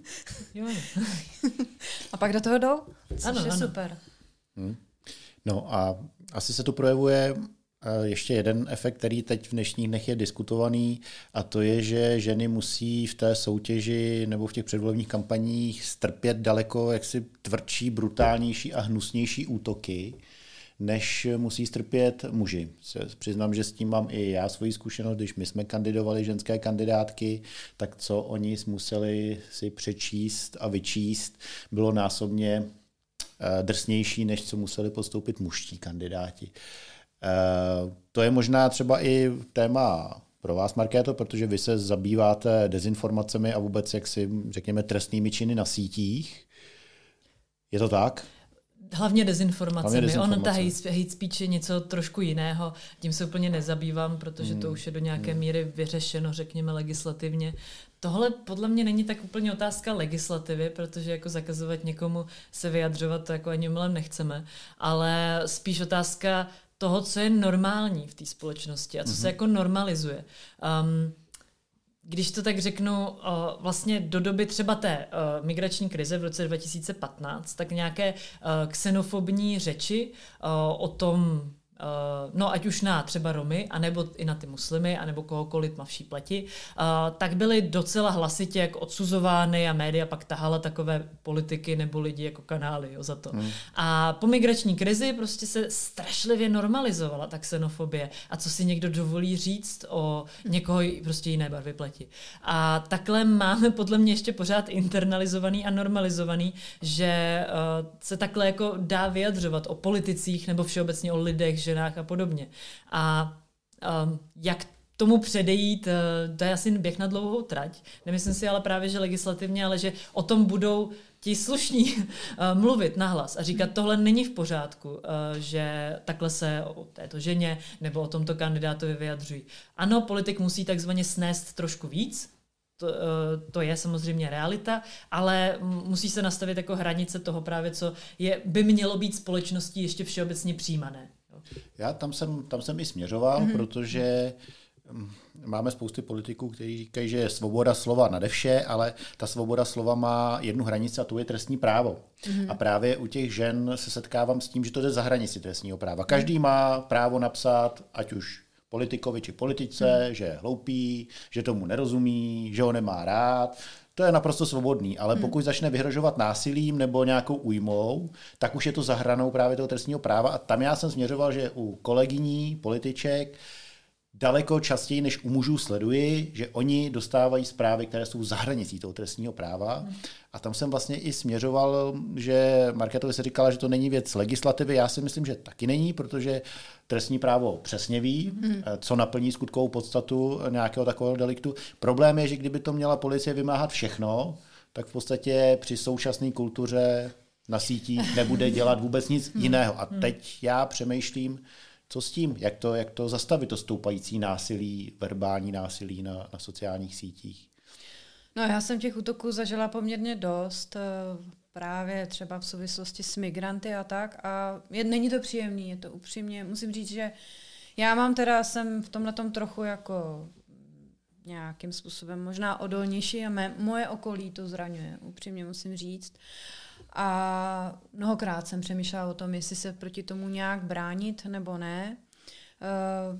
a pak do toho jdou, což ano, je ano. super. Hmm. No a asi se tu projevuje eh, ještě jeden efekt, který teď v dnešních dnech je diskutovaný, a to je, že ženy musí v té soutěži nebo v těch předvolebních kampaních strpět daleko jaksi tvrdší, brutálnější a hnusnější útoky, než musí strpět muži. Přiznám, že s tím mám i já svoji zkušenost, když my jsme kandidovali ženské kandidátky, tak co oni museli si přečíst a vyčíst, bylo násobně eh, drsnější, než co museli postoupit mužští kandidáti. Eh, to je možná třeba i téma pro vás, Markéto, protože vy se zabýváte dezinformacemi a vůbec jaksi, řekněme, trestnými činy na sítích. Je to tak? Hlavně dezinformacemi. Hlavně dezinformace. On ta hate, hate speech je něco trošku jiného. Tím se úplně nezabývám, protože hmm. to už je do nějaké hmm. míry vyřešeno, řekněme, legislativně. Tohle podle mě není tak úplně otázka legislativy, protože jako zakazovat někomu se vyjadřovat, to jako ani milem nechceme, ale spíš otázka toho, co je normální v té společnosti a co mm-hmm. se mhm. jako normalizuje. Um, když to tak řeknu, uh, vlastně do doby třeba té uh, migrační krize v roce 2015, tak nějaké uh, xenofobní řeči o tom, no ať už na třeba Romy, anebo i na ty muslimy, anebo kohokoliv tmavší pleti, uh, tak byly docela hlasitě jako odsuzovány a média pak tahala takové politiky nebo lidi jako kanály jo, za to. Hmm. A po migrační krizi prostě se strašlivě normalizovala ta xenofobie a co si někdo dovolí říct o někoho prostě jiné barvy pleti. A takhle máme podle mě ještě pořád internalizovaný a normalizovaný, že uh, se takhle jako dá vyjadřovat o politicích nebo všeobecně o lidech, ženách a podobně. A um, jak tomu předejít, uh, to je asi běh na dlouhou trať. Nemyslím si ale právě, že legislativně, ale že o tom budou ti slušní uh, mluvit nahlas a říkat, tohle není v pořádku, uh, že takhle se o této ženě nebo o tomto kandidátovi vyjadřují. Ano, politik musí takzvaně snést trošku víc, to, to je samozřejmě realita, ale musí se nastavit jako hranice toho právě, co je, by mělo být společností ještě všeobecně přijímané. Já tam jsem, tam jsem i směřoval, mm-hmm. protože mm, máme spousty politiků, kteří říkají, že je svoboda slova nade vše, ale ta svoboda slova má jednu hranici a to je trestní právo. Mm-hmm. A právě u těch žen se setkávám s tím, že to jde za hranici trestního práva. Každý má právo napsat, ať už politikovi či politice, mm. že je hloupý, že tomu nerozumí, že ho nemá rád to je naprosto svobodný, ale hmm. pokud začne vyhrožovat násilím nebo nějakou újmou, tak už je to zahranou právě toho trestního práva a tam já jsem směřoval, že u kolegyní, političek, daleko častěji než u mužů sleduji, že oni dostávají zprávy, které jsou za hranicí toho trestního práva. Hmm. A tam jsem vlastně i směřoval, že Marketovi se říkala, že to není věc legislativy. Já si myslím, že taky není, protože trestní právo přesně ví, hmm. co naplní skutkovou podstatu nějakého takového deliktu. Problém je, že kdyby to měla policie vymáhat všechno, tak v podstatě při současné kultuře na sítích nebude dělat vůbec nic hmm. jiného. A teď já přemýšlím, co s tím? Jak to, jak to zastavit, to stoupající násilí, verbální násilí na, na sociálních sítích? No já jsem těch útoků zažila poměrně dost, eh, právě třeba v souvislosti s migranty a tak. A je, není to příjemný, je to upřímně. Musím říct, že já mám teda, jsem v tomhle trochu jako nějakým způsobem možná odolnější a mé, moje okolí to zraňuje, upřímně musím říct. A mnohokrát jsem přemýšlela o tom, jestli se proti tomu nějak bránit nebo ne. Eh,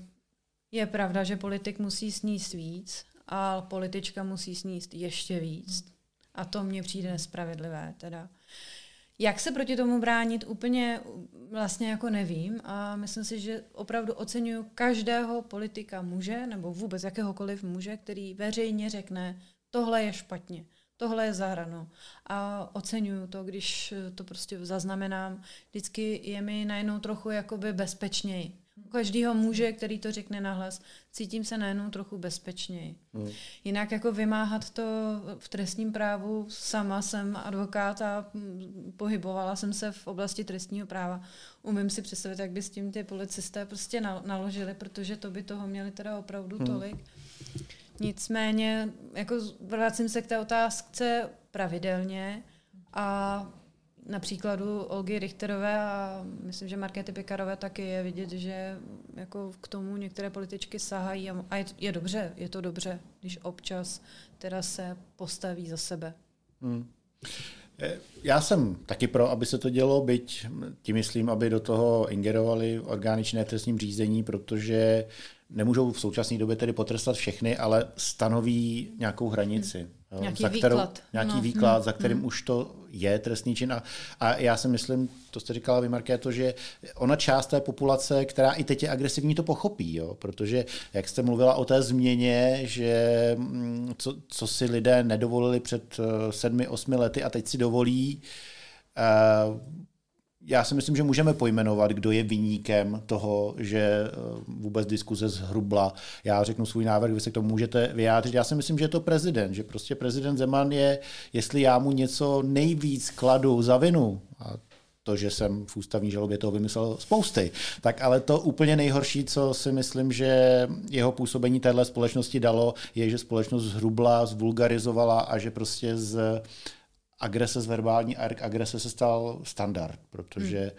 je pravda, že politik musí sníst víc, a politička musí sníst ještě víc. A to mně přijde nespravedlivé teda. Jak se proti tomu bránit, úplně vlastně jako nevím a myslím si, že opravdu oceňuju každého politika muže nebo vůbec jakéhokoliv muže, který veřejně řekne, tohle je špatně tohle je zahrano. A oceňuju to, když to prostě zaznamenám. Vždycky je mi najednou trochu jakoby bezpečněji. U každého muže, který to řekne nahlas, cítím se najednou trochu bezpečněji. Hmm. Jinak jako vymáhat to v trestním právu, sama jsem advokát a pohybovala jsem se v oblasti trestního práva. Umím si představit, jak by s tím ty policisté prostě naložili, protože to by toho měli teda opravdu hmm. Nicméně, jako vracím se k té otázce pravidelně a na příkladu Olgy Richterové a myslím, že Markéty Pikarové taky je vidět, že jako k tomu některé političky sahají a je, je dobře, je to dobře, když občas teda se postaví za sebe. Hmm. Já jsem taky pro, aby se to dělo, byť tím myslím, aby do toho ingerovali orgány činné trestním řízení, protože nemůžou v současné době tedy potrestat všechny, ale stanoví nějakou hranici. Hmm. Nějaký za kterou, výklad. Nějaký No. výklad, za kterým už to je trestný čin. A, a já si myslím, to jste říkala vy, Markéto, že ona část té populace, která i teď je agresivní, to pochopí, jo? protože jak jste mluvila o té změně, že mm, co, co si lidé nedovolili před eh, sedmi, osmi lety a teď si dovolí, eh, já si myslím, že můžeme pojmenovat, kdo je vyníkem toho, že eh, vůbec diskuze zhrubla. Já řeknu svůj návrh, vy se k tomu můžete vyjádřit. Já si myslím, že je to prezident, že prostě prezident Zeman je, jestli já mu něco nejvíc kladu za vinu, a to, že jsem v ústavní žalobě toho vymyslel spousty. Tak ale to úplně nejhorší, co si myslím, že jeho působení téhle společnosti dalo, je, že společnost zhrubla, zvulgarizovala a že prostě z agrese z verbální agrese se stal standard, protože, hmm.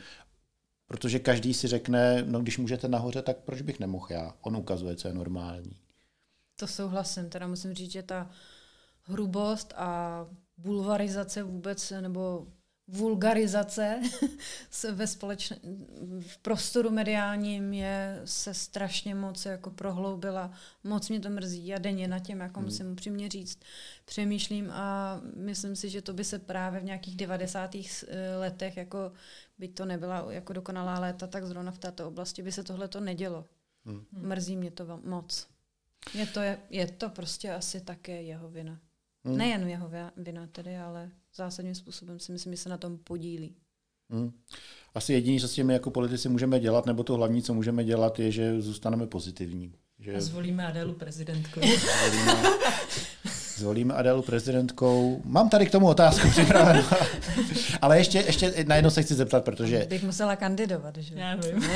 protože každý si řekne, no když můžete nahoře, tak proč bych nemohl já? On ukazuje, co je normální. To souhlasím, teda musím říct, že ta hrubost a bulvarizace vůbec, nebo vulgarizace ve společn... v prostoru mediálním je se strašně moc jako prohloubila. Moc mě to mrzí a denně na těm, jako hmm. musím upřímně říct, přemýšlím a myslím si, že to by se právě v nějakých 90. letech, jako by to nebyla jako dokonalá léta, tak zrovna v této oblasti by se tohle to nedělo. Hmm. Mrzí mě to moc. Je to, je, je to prostě asi také jeho vina. Hmm. Nejen jeho vina tedy, ale zásadním způsobem si myslím, že se na tom podílí. Hmm. Asi jediné, co s těmi jako politici můžeme dělat, nebo to hlavní, co můžeme dělat, je, že zůstaneme pozitivní. Že... A zvolíme Adélu prezidentkou. zvolíme, Adélu prezidentkou. Mám tady k tomu otázku připravenou. Ale ještě, ještě najednou se chci zeptat, protože... Bych musela kandidovat, že? Já vím.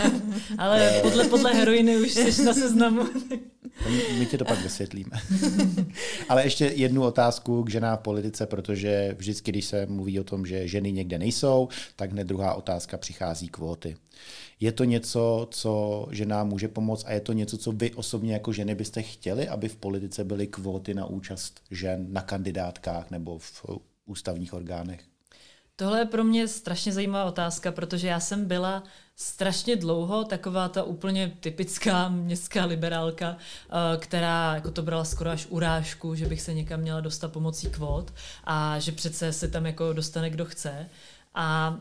Ale podle, podle heroiny už jsi na seznamu. My ti to pak vysvětlíme. Ale ještě jednu otázku k ženám v politice, protože vždycky, když se mluví o tom, že ženy někde nejsou, tak hned druhá otázka přichází kvóty. Je to něco, co ženám může pomoct a je to něco, co vy osobně jako ženy byste chtěli, aby v politice byly kvóty na účast žen na kandidátkách nebo v ústavních orgánech? Tohle je pro mě strašně zajímavá otázka, protože já jsem byla strašně dlouho taková ta úplně typická městská liberálka, eh, která jako to brala skoro až urážku, že bych se někam měla dostat pomocí kvót a že přece se tam jako dostane kdo chce. A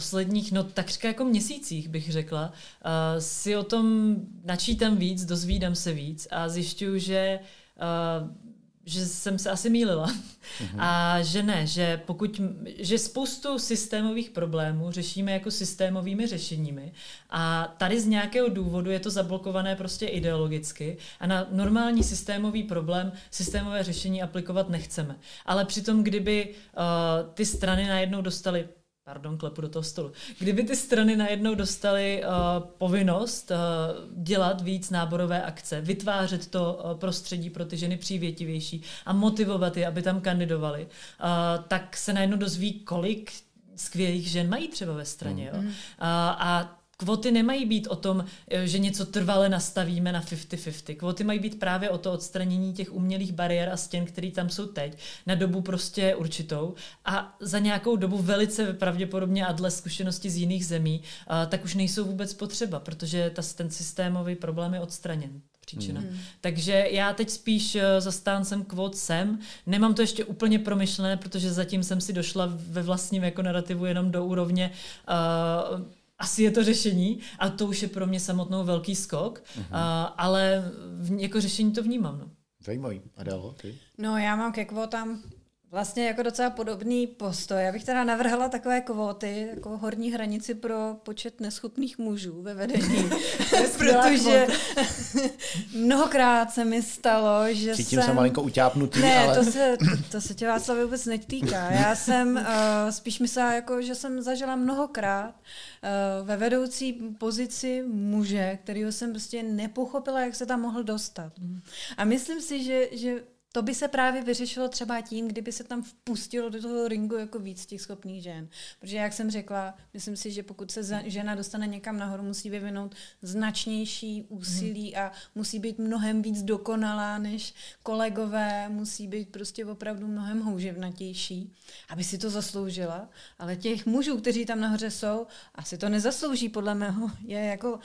posledních, no takřka jako měsících bych řekla, uh, si o tom načítám víc, dozvídám se víc a zjišťuju, že uh, že jsem se asi mýlila. Mm-hmm. A že ne, že pokud, že spoustu systémových problémů řešíme jako systémovými řešeními a tady z nějakého důvodu je to zablokované prostě ideologicky a na normální systémový problém systémové řešení aplikovat nechceme. Ale přitom, kdyby uh, ty strany najednou dostaly pardon, klepu do toho stolu. Kdyby ty strany najednou dostaly uh, povinnost uh, dělat víc náborové akce, vytvářet to uh, prostředí pro ty ženy přívětivější a motivovat je, aby tam kandidovali, uh, tak se najednou dozví, kolik skvělých žen mají třeba ve straně. Mm. Jo? Uh, a Kvoty nemají být o tom, eh, že něco trvale nastavíme na 50-50. Kvoty mají být právě o to odstranění těch umělých bariér a stěn, které tam jsou teď, na dobu prostě určitou. A za nějakou dobu velice pravděpodobně a dle zkušenosti z jiných zemí, tak už nejsou vůbec potřeba, protože ta, ten systémový problém je odstraněn příčina. Hmm. Takže já teď spíš eh, zastáncem kvot jsem. Nemám to ještě úplně promyšlené, protože zatím jsem si došla ve vlastním jako narrativu jenom do úrovně uh, asi je to řešení a to už je pro mě samotnou velký skok, uh-huh. uh, ale v, jako řešení to vnímám. No. Zajímavý. Adelo, ty? No já mám ke kvotám vlastně jako docela podobný postoj. Já bych teda navrhla takové kvóty, jako horní hranici pro počet neschopných mužů ve vedení. Protože mnohokrát se mi stalo, že Cítím jsem... se malinko utápnutý, Ne, ale... to se, to se tě Václav vůbec netýká. Já jsem uh, spíš myslela, jako, že jsem zažila mnohokrát uh, ve vedoucí pozici muže, kterýho jsem prostě nepochopila, jak se tam mohl dostat. A myslím si, že, že to by se právě vyřešilo třeba tím, kdyby se tam vpustilo do toho ringu jako víc těch schopných žen. Protože jak jsem řekla, myslím si, že pokud se žena dostane někam nahoru, musí vyvinout značnější úsilí a musí být mnohem víc dokonalá než kolegové, musí být prostě opravdu mnohem houževnatější, aby si to zasloužila. Ale těch mužů, kteří tam nahoře jsou, asi to nezaslouží podle mého. Je jako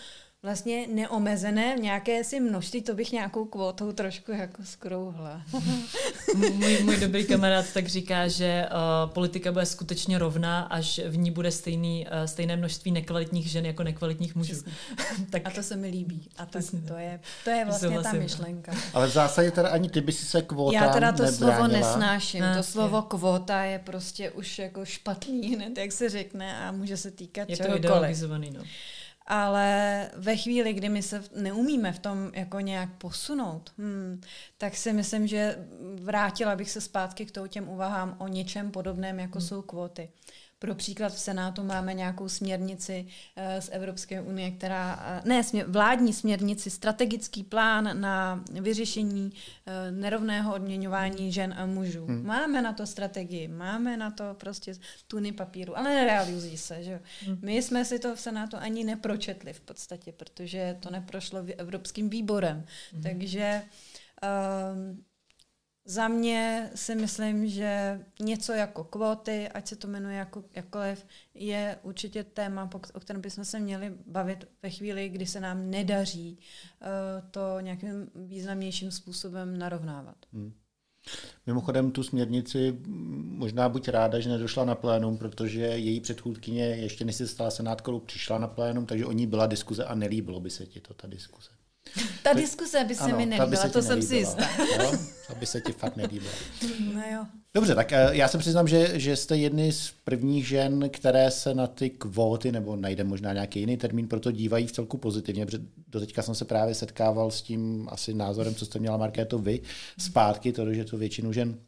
vlastně neomezené v nějaké si množství, to bych nějakou kvotou trošku jako skrouhla. můj, můj dobrý kamarád tak říká, že uh, politika bude skutečně rovná, až v ní bude stejný, uh, stejné množství nekvalitních žen jako nekvalitních mužů. tak, a to se mi líbí. A to, to, je, to je vlastně ta myšlenka. Ale v zásadě teda ani ty by si se kvóta Já teda to nebránila. slovo nesnáším. A, to slovo kvóta je prostě už jako špatný hned, jak se řekne a může se týkat je čehokoliv. Je to no ale ve chvíli, kdy my se neumíme v tom jako nějak posunout, hmm, tak si myslím, že vrátila bych se zpátky k těm uvahám o něčem podobném, jako hmm. jsou kvóty. Pro příklad v Senátu máme nějakou směrnici eh, z Evropské unie, která, eh, ne, směr, vládní směrnici, strategický plán na vyřešení eh, nerovného odměňování žen a mužů. Hmm. Máme na to strategii, máme na to prostě tuny papíru, ale nerealizují se. Že? Hmm. My jsme si to v Senátu ani nepročetli v podstatě, protože to neprošlo Evropským výborem. Hmm. Takže um, za mě si myslím, že něco jako kvóty, ať se to jmenuje jako, jakkoliv, je určitě téma, o kterém bychom se měli bavit ve chvíli, kdy se nám nedaří uh, to nějakým významnějším způsobem narovnávat. Hmm. Mimochodem tu směrnici možná buď ráda, že nedošla na plénum, protože její předchůdkyně ještě než se stala senátkou, přišla na plénum, takže o ní byla diskuze a nelíbilo by se ti to, ta diskuze. Ta to, diskuse by se ano, mi nelíbila, se to jsem si jistá. to by se ti fakt nelíbila. No jo. Dobře, tak eh, já se přiznám, že, že jste jedny z prvních žen, které se na ty kvóty, nebo najde možná nějaký jiný termín, proto dívají v celku pozitivně, protože teďka jsem se právě setkával s tím asi názorem, co jste měla, Markéto, vy, zpátky, to, že to většinu žen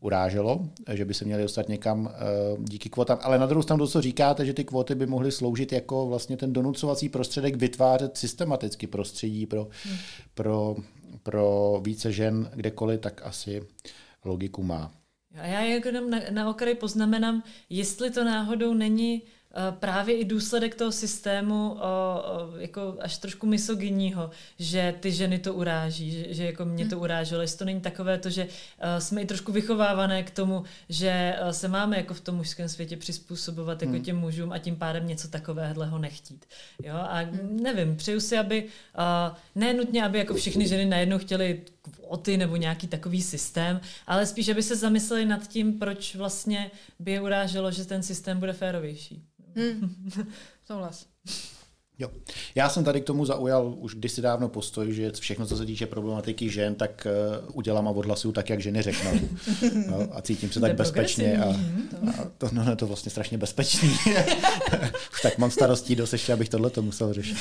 uráželo, že by se měli dostat někam uh, díky kvotám. Ale na druhou stranu to, co říkáte, že ty kvóty by mohly sloužit jako vlastně ten donucovací prostředek vytvářet systematicky prostředí pro, hmm. pro, pro více žen kdekoliv, tak asi logiku má. A já jenom na, na okraji poznamenám, jestli to náhodou není Eh, právě i důsledek toho systému o, o, jako až trošku misogyního, že ty ženy to uráží, že, že jako mě to hm. uráželo. Jestli to není takové to, že jsme i trošku vychovávané k tomu, že se máme jako v tom mužském světě přizpůsobovat jako hmm. těm mužům a tím pádem něco takového nechtít. Jo? A hmm. nevím, přeju si, aby ne nutně, aby jako všechny ženy najednou chtěly kvóty nebo nějaký takový systém, ale spíš, aby se zamysleli nad tím, proč vlastně by je uráželo, že ten systém bude férovější. Hmm. Souhlas. Jo. Já jsem tady k tomu zaujal už kdysi dávno postoj, že všechno, co se týče problematiky žen, tak uh, udělám a odhlasuju tak, jak ženy řeknou. No, a cítím se tak bezpečně. A, a to, no, no, to vlastně strašně bezpečný. už tak mám starostí dost ještě, abych tohle to musel řešit.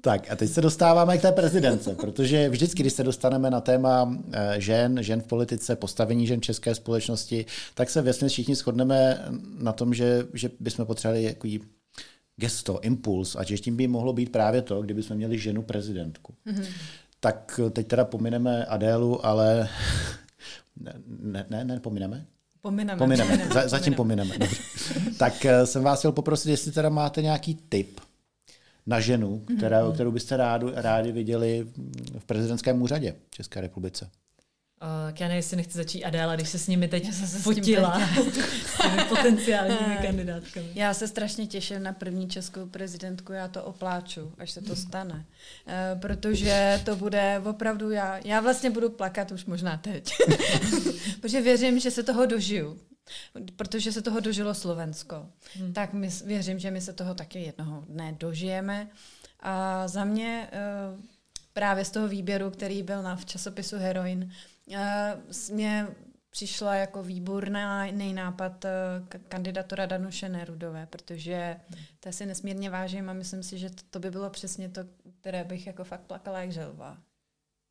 Tak a teď se dostáváme k té prezidence, protože vždycky, když se dostaneme na téma eh, žen, žen v politice, postavení žen v české společnosti, tak se vlastně všichni shodneme na tom, že, že bychom potřebovali jaký gesto, impuls a že tím by mohlo být právě to, kdyby jsme měli ženu prezidentku. Mm-hmm. Tak teď teda pomineme Adélu, ale ne, ne, ne, pomineme? Pomineme. Pomineme, Za, zatím pomineme. pomineme. tak eh, jsem vás chtěl poprosit, jestli teda máte nějaký tip na ženu, která, mm-hmm. kterou byste rádu, rádi viděli v prezidentském úřadě v České republice? Uh, já nevím, jestli nechci začít Adéla, když se s nimi teď se fotila s těmi potenciálními kandidátkami. Já se strašně těším na první českou prezidentku, já to opláču, až se to stane. Uh, protože to bude opravdu, já, já vlastně budu plakat už možná teď. protože věřím, že se toho dožiju. Protože se toho dožilo Slovensko. Hmm. Tak my, věřím, že my se toho taky jednoho dne dožijeme. A za mě uh, právě z toho výběru, který byl na, v časopisu Heroin, uh, mě přišla jako výborný nápad uh, kandidatura Danuše Nerudové, protože to si nesmírně vážím a myslím si, že to, to by bylo přesně to, které bych jako fakt plakala jak želva.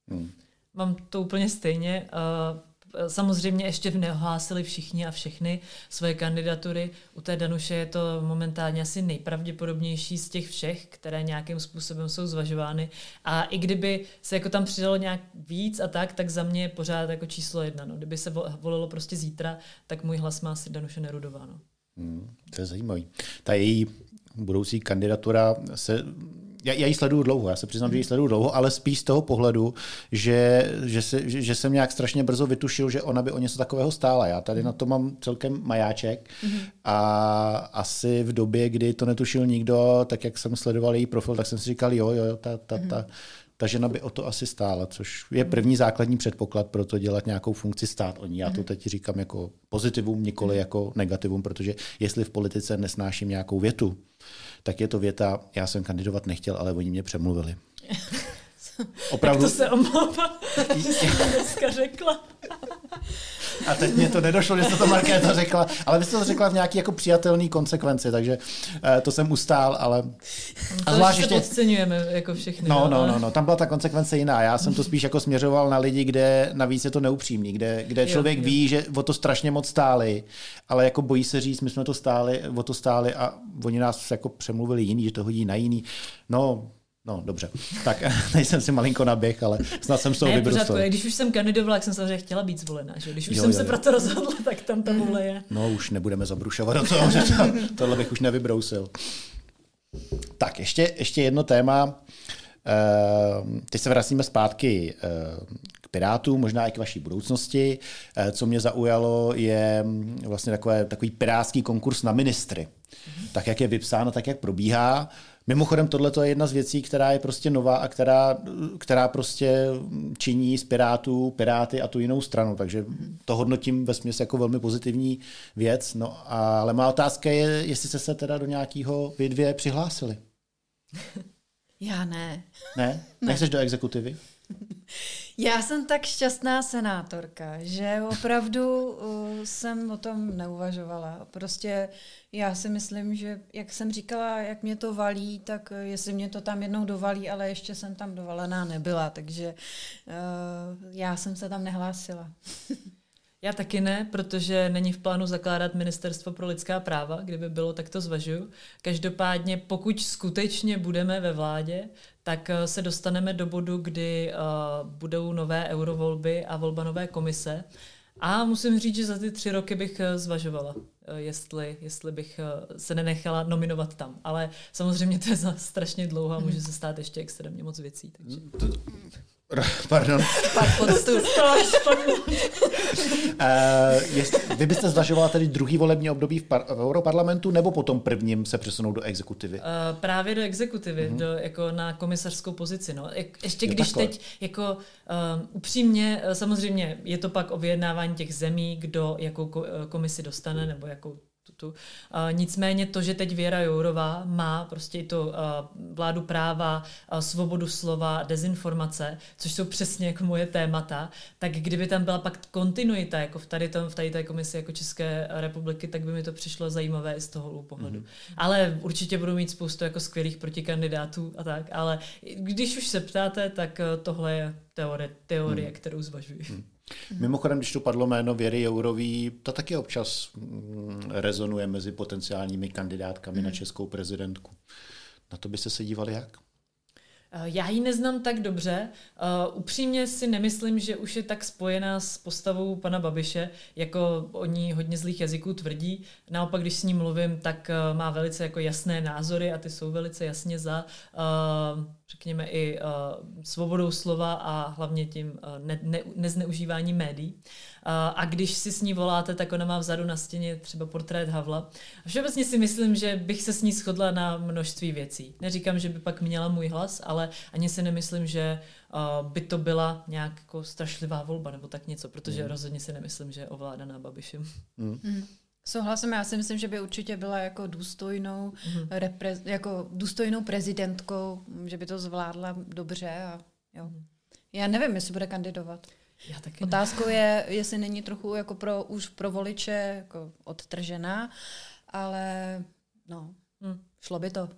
Hmm. Mám to úplně stejně. Uh, Samozřejmě ještě neohlásili všichni a všechny svoje kandidatury. U té Danuše je to momentálně asi nejpravděpodobnější z těch všech, které nějakým způsobem jsou zvažovány. A i kdyby se jako tam přidalo nějak víc a tak, tak za mě je pořád jako číslo jedna. No. Kdyby se volilo prostě zítra, tak můj hlas má asi Danuše Nerudová. No. Hmm, to je zajímavý. Ta její budoucí kandidatura se já, já ji sleduju dlouho, já se přiznám, že ji sleduju dlouho, ale spíš z toho pohledu, že, že, se, že, že jsem nějak strašně brzo vytušil, že ona by o něco takového stála. Já tady na to mám celkem majáček mm-hmm. a asi v době, kdy to netušil nikdo, tak jak jsem sledoval její profil, tak jsem si říkal, jo, jo, ta, ta, ta, ta žena by o to asi stála, což je první základní předpoklad pro to dělat nějakou funkci stát o ní. Já to teď říkám jako pozitivum, nikoli jako negativum, protože jestli v politice nesnáším nějakou větu, tak je to věta, já jsem kandidovat nechtěl, ale oni mě přemluvili. Opravdu... Tak to se omlouvá, že jsem dneska řekla. A teď mě to nedošlo, že jste to Markéta řekla, ale vy jste to řekla v nějaký jako přijatelný konsekvenci, takže uh, to jsem ustál, ale... To a zvlášť ještě podceňujeme jako všechny. No, no, no, no, tam byla ta konsekvence jiná. Já jsem to spíš jako směřoval na lidi, kde navíc je to neupřímný, kde, kde člověk jo, jo. ví, že o to strašně moc stáli, ale jako bojí se říct, my jsme to stáli, o to stáli a oni nás jako přemluvili jiný, že to hodí na jiný. No, No, dobře. Tak nejsem si malinko naběh, ale snad jsem z toho vybrusil. Když už jsem kandidovala, tak jsem samozřejmě chtěla být zvolena. Že? Když už jo, jsem jo, se jo. pro to rozhodla, tak tam ta vůle je. No, už nebudeme zabrušovat do toho, že to, tohle bych už nevybrousil. Tak, ještě, ještě jedno téma. Uh, teď se vracíme zpátky uh, k Pirátům, možná i k vaší budoucnosti. Uh, co mě zaujalo, je mm, vlastně takové, takový pirátský konkurs na ministry. Mm-hmm. Tak, jak je vypsáno, tak, jak probíhá. Mimochodem, tohle je jedna z věcí, která je prostě nová a která, která prostě činí z Pirátů Piráty a tu jinou stranu. Takže to hodnotím ve smyslu jako velmi pozitivní věc. No, ale má otázka je, jestli jste se teda do nějakého vy dvě přihlásili. Já ne. Ne? Nechceš do exekutivy? Já jsem tak šťastná senátorka, že opravdu uh, jsem o tom neuvažovala. Prostě já si myslím, že jak jsem říkala, jak mě to valí, tak uh, jestli mě to tam jednou dovalí, ale ještě jsem tam dovalená nebyla, takže uh, já jsem se tam nehlásila. Já taky ne, protože není v plánu zakládat Ministerstvo pro lidská práva. Kdyby bylo, tak to zvažuju. Každopádně, pokud skutečně budeme ve vládě, tak eh, se dostaneme do bodu, kdy uh, budou nové eurovolby a volba nové komise. A musím říct, že za ty tři roky bych eh, zvažovala, jestli, jestli bych se nenechala nominovat tam. Ale samozřejmě to je za strašně dlouho a může se stát ještě extrémně moc věcí. Takže... Pardon. Pak uh, vy byste zvažovala tedy druhý volební období v, par- v Europarlamentu nebo potom prvním se přesunout do exekutivy? Uh, právě do exekutivy, uh-huh. do, jako na komisařskou pozici. No. Ještě jo, když takhle. teď jako um, upřímně, samozřejmě je to pak o vyjednávání těch zemí, kdo jakou komisi dostane nebo jakou Uh, nicméně to, že teď Věra Jourová má prostě i to vládu práva, svobodu slova, dezinformace, což jsou přesně jako moje témata, tak kdyby tam byla pak kontinuita, jako v tady, tom, v tady té komisi jako České republiky, tak by mi to přišlo zajímavé i z toho pohledu. Mm-hmm. Ale určitě budu mít spoustu jako skvělých protikandidátů a tak, ale když už se ptáte, tak tohle je teorie, teorie mm. kterou zvažuji. Mm. Mm. Mimochodem, když tu padlo jméno Věry Jourový, to taky občas mm, rezonuje mezi potenciálními kandidátkami mm. na českou prezidentku. Na to byste se dívali jak? Eh, já ji neznám tak dobře. Uh, upřímně si nemyslím, že už je tak spojená s postavou pana Babiše, jako o ní hodně zlých jazyků tvrdí. Naopak, když s ní mluvím, tak uh, má velice jako jasné názory a ty jsou velice jasně za, uh, řekněme, i svobodou slova a hlavně tím ne, ne, nezneužívání médií. Uh, a když si s ní voláte, tak ona má vzadu na stěně třeba portrét Havla. A všeobecně si myslím, že bych se s ní shodla na množství věcí. Neříkám, že by pak měla můj hlas, ale ani si nemyslím, že by to byla nějak jako strašlivá volba nebo tak něco, protože mm. rozhodně si nemyslím, že je ovládaná Babišem. Mm. Mm. Souhlasím, já si myslím, že by určitě byla jako důstojnou, mm. repre, jako důstojnou prezidentkou, že by to zvládla dobře a jo. Mm. Já nevím, jestli bude kandidovat. Já taky Otázkou ne. je, jestli není trochu jako pro, už pro voliče jako odtržená, ale no, hmm. šlo by to.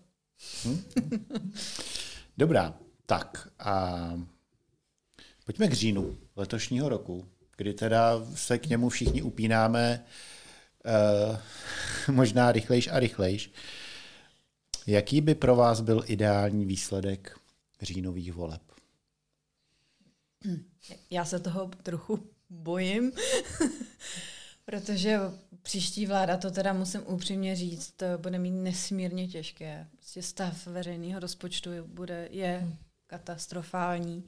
Hmm. Dobrá, tak a pojďme k říjnu letošního roku, kdy teda se k němu všichni upínáme uh, možná rychlejš a rychlejš. Jaký by pro vás byl ideální výsledek říjnových voleb? Já se toho trochu bojím, protože Příští vláda, to teda musím upřímně říct, to bude mít nesmírně těžké. Prostě stav veřejného rozpočtu bude, je hmm. katastrofální.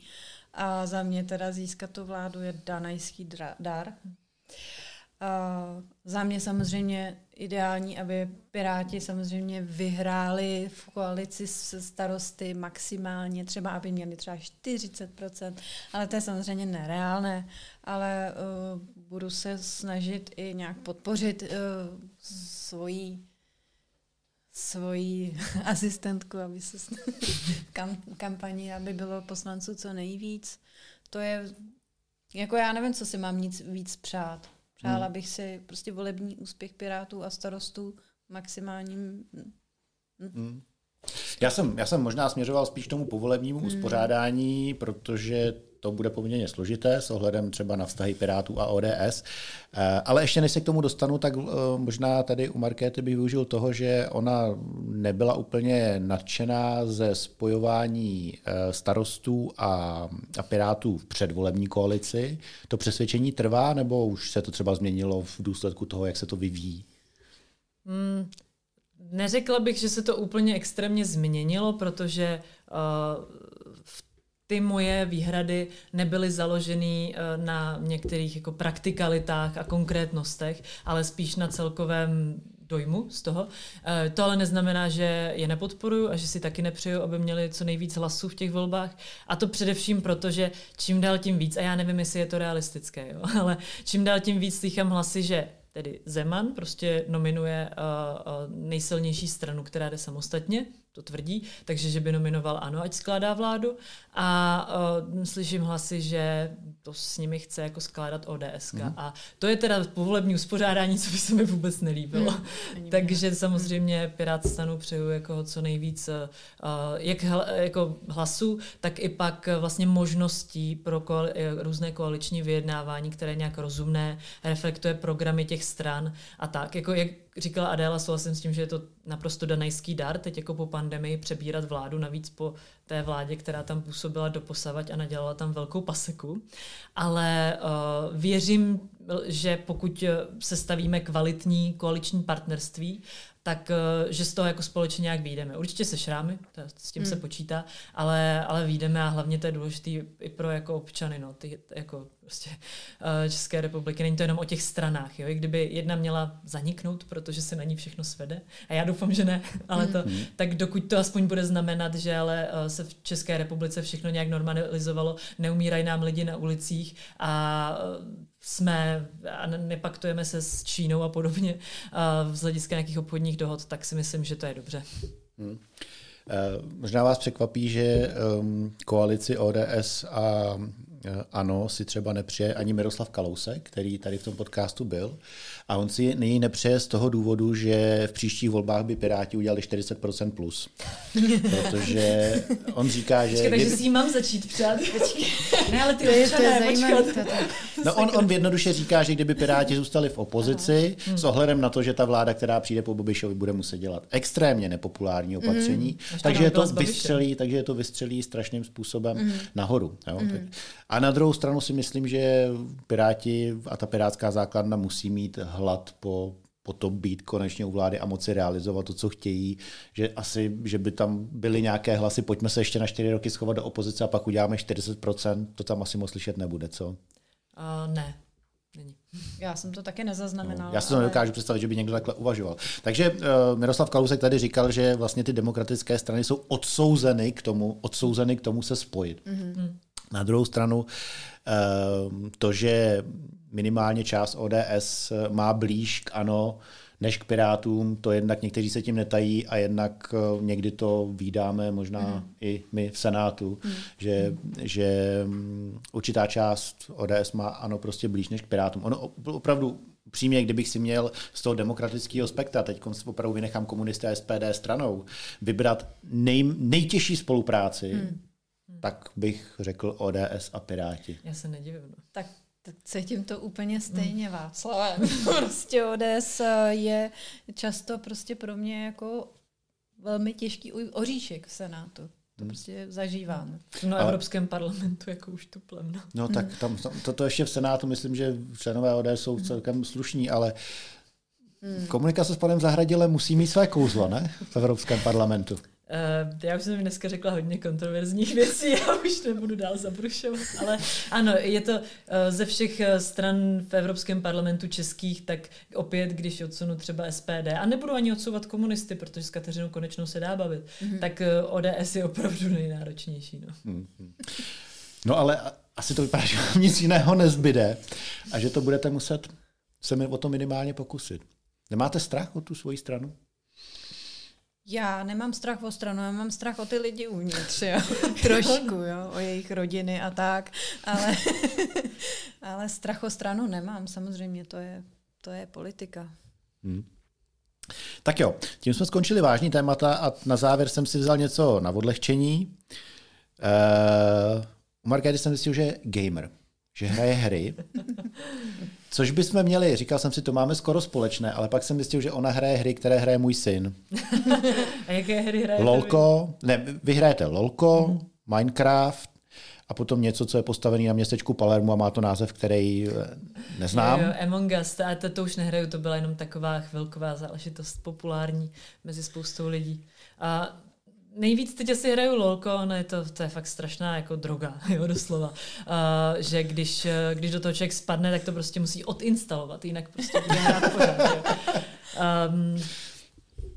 A za mě teda získat tu vládu je danajský dar. A za mě samozřejmě ideální, aby Piráti samozřejmě vyhráli v koalici s starosty maximálně, třeba aby měli třeba 40%, ale to je samozřejmě nereálné, ale uh, budu se snažit i nějak podpořit uh, svoji svoji asistentku, aby se kam, kampani, aby bylo poslanců co nejvíc. To je, jako já nevím, co si mám nic víc přát. Přála hmm. bych si prostě volební úspěch Pirátů a starostů maximálním. Hmm. Hmm. Já jsem, já jsem možná směřoval spíš tomu povolebnímu hmm. uspořádání, protože to bude poměrně složité s ohledem třeba na vztahy Pirátů a ODS. Eh, ale ještě než se k tomu dostanu, tak eh, možná tady u Markéty bych využil toho, že ona nebyla úplně nadšená ze spojování eh, starostů a, Pirátů v předvolební koalici. To přesvědčení trvá, nebo už se to třeba změnilo v důsledku toho, jak se to vyvíjí? Hmm, neřekla bych, že se to úplně extrémně změnilo, protože uh, v ty moje výhrady nebyly založeny eh, na některých jako praktikalitách a konkrétnostech, ale spíš na celkovém dojmu z toho. Eh, to ale neznamená, že je nepodporuju a že si taky nepřeju, aby měli co nejvíc hlasů v těch volbách. A to především proto, že čím dál tím víc, a já nevím, jestli je to realistické, jo, ale čím dál tím víc slychám hlasy, že tedy Zeman prostě nominuje uh, nejsilnější stranu, která jde samostatně, to tvrdí, takže že by nominoval ano, ať skládá vládu. A uh, slyším hlasy, že to s nimi chce jako skládat ODS. Mm. A to je teda povolební uspořádání, co by se mi vůbec nelíbilo. Mm. takže samozřejmě Pirát stanu přeju jako co nejvíc uh, jak hl, jako hlasů, tak i pak vlastně možností pro koali, různé koaliční vyjednávání, které nějak rozumné, reflektuje programy těch stran a tak. Jako jak říkala Adéla, souhlasím s tím, že je to naprosto danajský dar, teď jako po pandemii přebírat vládu, navíc po té vládě, která tam působila doposavať a nadělala tam velkou paseku. Ale uh, věřím, že pokud se stavíme kvalitní koaliční partnerství, tak eh, že z toho jako společně nějak vyjdeme. Určitě se šrámy, to, s tím hmm. se počítá, ale, ale vyjdeme a hlavně to je důležité i pro jako občany, no, ty, jako prostě uh, České republiky. Není to jenom o těch stranách, jo? I kdyby jedna měla zaniknout, protože se na ní všechno svede, a já doufám, že ne, ale to, hmm. tak dokud to aspoň bude znamenat, že ale uh, se v České republice všechno nějak normalizovalo, neumírají nám lidi na ulicích a uh, jsme a nepaktujeme se s Čínou a podobně uh, z hlediska nějakých obchodních dohod, tak si myslím, že to je dobře. Hmm. Možná vás překvapí, že um, koalici ODS a Eh, ano, si třeba nepřeje ani Miroslav Kalousek, který tady v tom podcastu byl. A on si nyní nepřeje z toho důvodu, že v příštích volbách by Piráti udělali 40% plus. Protože on říká, že... Počkej, takže si mám začít přát. ne, ale ty to je, to je zajímavé. No on, on jednoduše říká, že kdyby Piráti zůstali v opozici, Aha. s ohledem na to, že ta vláda, která přijde po Bobišovi, bude muset dělat extrémně nepopulární opatření, mm. takže je to vystřelí, takže je to vystřelí strašným způsobem mm. nahoru. Jo? Mm. Tak. A na druhou stranu si myslím, že Piráti a ta pirátská základna musí mít hlad po, po to být konečně u vlády a moci realizovat to, co chtějí, že asi, že by tam byly nějaké hlasy, pojďme se ještě na čtyři roky schovat do opozice a pak uděláme 40%, to tam asi moc slyšet nebude, co? Uh, ne, Není. Já jsem to taky nezaznamenala. No, já si to ale... nedokážu představit, že by někdo takhle uvažoval. Takže uh, Miroslav Kalousek tady říkal, že vlastně ty demokratické strany jsou odsouzeny k tomu, odsouzeny k tomu se spojit. Mm-hmm. Na druhou stranu ehm, to, že minimálně část ODS má blíž k ANO než k Pirátům, to jednak někteří se tím netají a jednak eh, někdy to výdáme, možná mm. i my v Senátu, mm. že, že mm, určitá část ODS má ANO prostě blíž než k Pirátům. Ono opravdu přímě, kdybych si měl z toho demokratického spektra, teď opravdu vynechám komunisté SPD stranou, vybrat nej, nejtěžší spolupráci, mm tak bych řekl ODS a Piráti. Já se nedivím. No. Tak cítím to úplně stejně, mm. Václav. prostě ODS je často prostě pro mě jako velmi těžký oříšek v Senátu. To hmm. prostě zažíváme. No Evropském parlamentu jako už tu plemno. No tak tam, tam to, to ještě v Senátu myslím, že členové ODS jsou celkem slušní, ale Hmm. Komunikace s panem Zahradilem musí mít své kouzlo, ne? V Evropském parlamentu. Uh, já už jsem dneska řekla hodně kontroverzních věcí, já už nebudu dál zabrušovat, ale ano, je to uh, ze všech eh, stran v Evropském parlamentu českých, tak opět, když odsunu třeba SPD, a nebudu ani odsouvat komunisty, protože s Kateřinou Konečnou se dá bavit, mm-hmm. tak uh, ODS je opravdu nejnáročnější. No. Mm-hmm. no ale asi to vypadá, že vám nic jiného nezbyde a že to budete muset se mi o to minimálně pokusit. Nemáte strach o tu svoji stranu? Já nemám strach o stranu, já mám strach o ty lidi uvnitř, jo. Trošku, jo, o jejich rodiny a tak, ale, ale strach o stranu nemám, samozřejmě, to je, to je politika. Hmm. Tak jo, tím jsme skončili vážní témata a na závěr jsem si vzal něco na odlehčení. Uh, u Markéty jsem zjistil, že je gamer, že hraje hry. Což bychom měli, říkal jsem si, to máme skoro společné, ale pak jsem zjistil, že ona hraje hry, které hraje můj syn. a jaké hry hraje? Lolko, ne, vy hrajete Lolko, mm-hmm. Minecraft a potom něco, co je postavené na městečku Palermo a má to název, který eh, neznám. Jo, jo, Among Us, a to, to už nehraju, to byla jenom taková chvilková záležitost populární mezi spoustou lidí. A nejvíc teď asi hraju lolko, no je to, to je fakt strašná jako droga, jo, doslova. Uh, že když, když do toho člověk spadne, tak to prostě musí odinstalovat, jinak prostě bude hrát pořád. Jo. Um,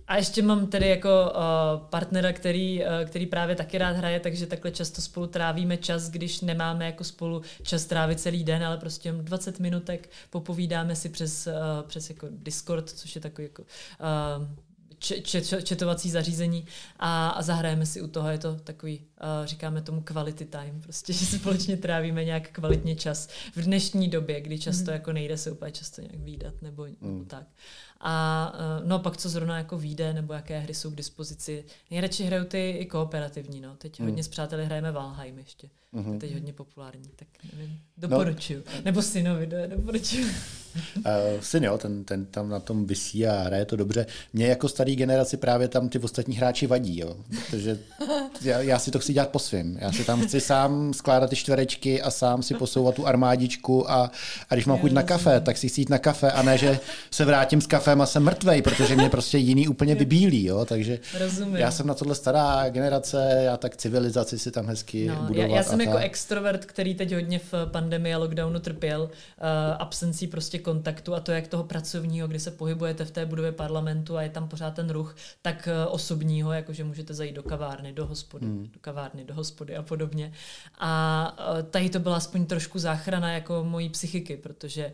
a ještě mám tedy jako uh, partnera, který, uh, který právě taky rád hraje, takže takhle často spolu trávíme čas, když nemáme jako spolu čas trávit celý den, ale prostě 20 minutek popovídáme si přes, uh, přes jako Discord, což je takový jako uh, četovací zařízení a, a zahrajeme si u toho. Je to takový, uh, říkáme tomu quality time, prostě, že společně trávíme nějak kvalitně čas v dnešní době, kdy často mm. jako nejde se úplně často nějak výdat nebo, mm. nebo tak. A uh, no pak co zrovna jako vyjde, nebo jaké hry jsou k dispozici. Nejradši hraju ty i kooperativní, no. Teď mm. hodně s přáteli hrajeme Valheim ještě. Mm-hmm. Teď hodně populární, tak nevím. Doporučuju. No. Nebo synovi, do, doporučuju. Uh, syn, jo, ten, ten tam na tom vysí a hraje to dobře. Mně jako starý generaci právě tam ty ostatní hráči vadí, jo. Protože já, já si to chci dělat po svým. Já si tam chci sám skládat ty čtverečky a sám si posouvat tu armádičku a, a když mám chuť na kafe, tak si chci jít na kafe a ne, že se vrátím s kafem a jsem mrtvej, protože mě prostě jiný úplně vybílí, jo. Takže Rozumím. já jsem na tohle stará generace, já tak civilizaci si tam hezky no, budovat. Já, já jsem jako extrovert, který teď hodně v pandemii a lockdownu trpěl uh, absencí prostě kontaktu a to jak toho pracovního, kdy se pohybujete v té budově parlamentu a je tam pořád ten ruch, tak uh, osobního, jakože můžete zajít do kavárny, do hospody, hmm. do kavárny, do hospody a podobně. A uh, tady to byla aspoň trošku záchrana jako mojí psychiky, protože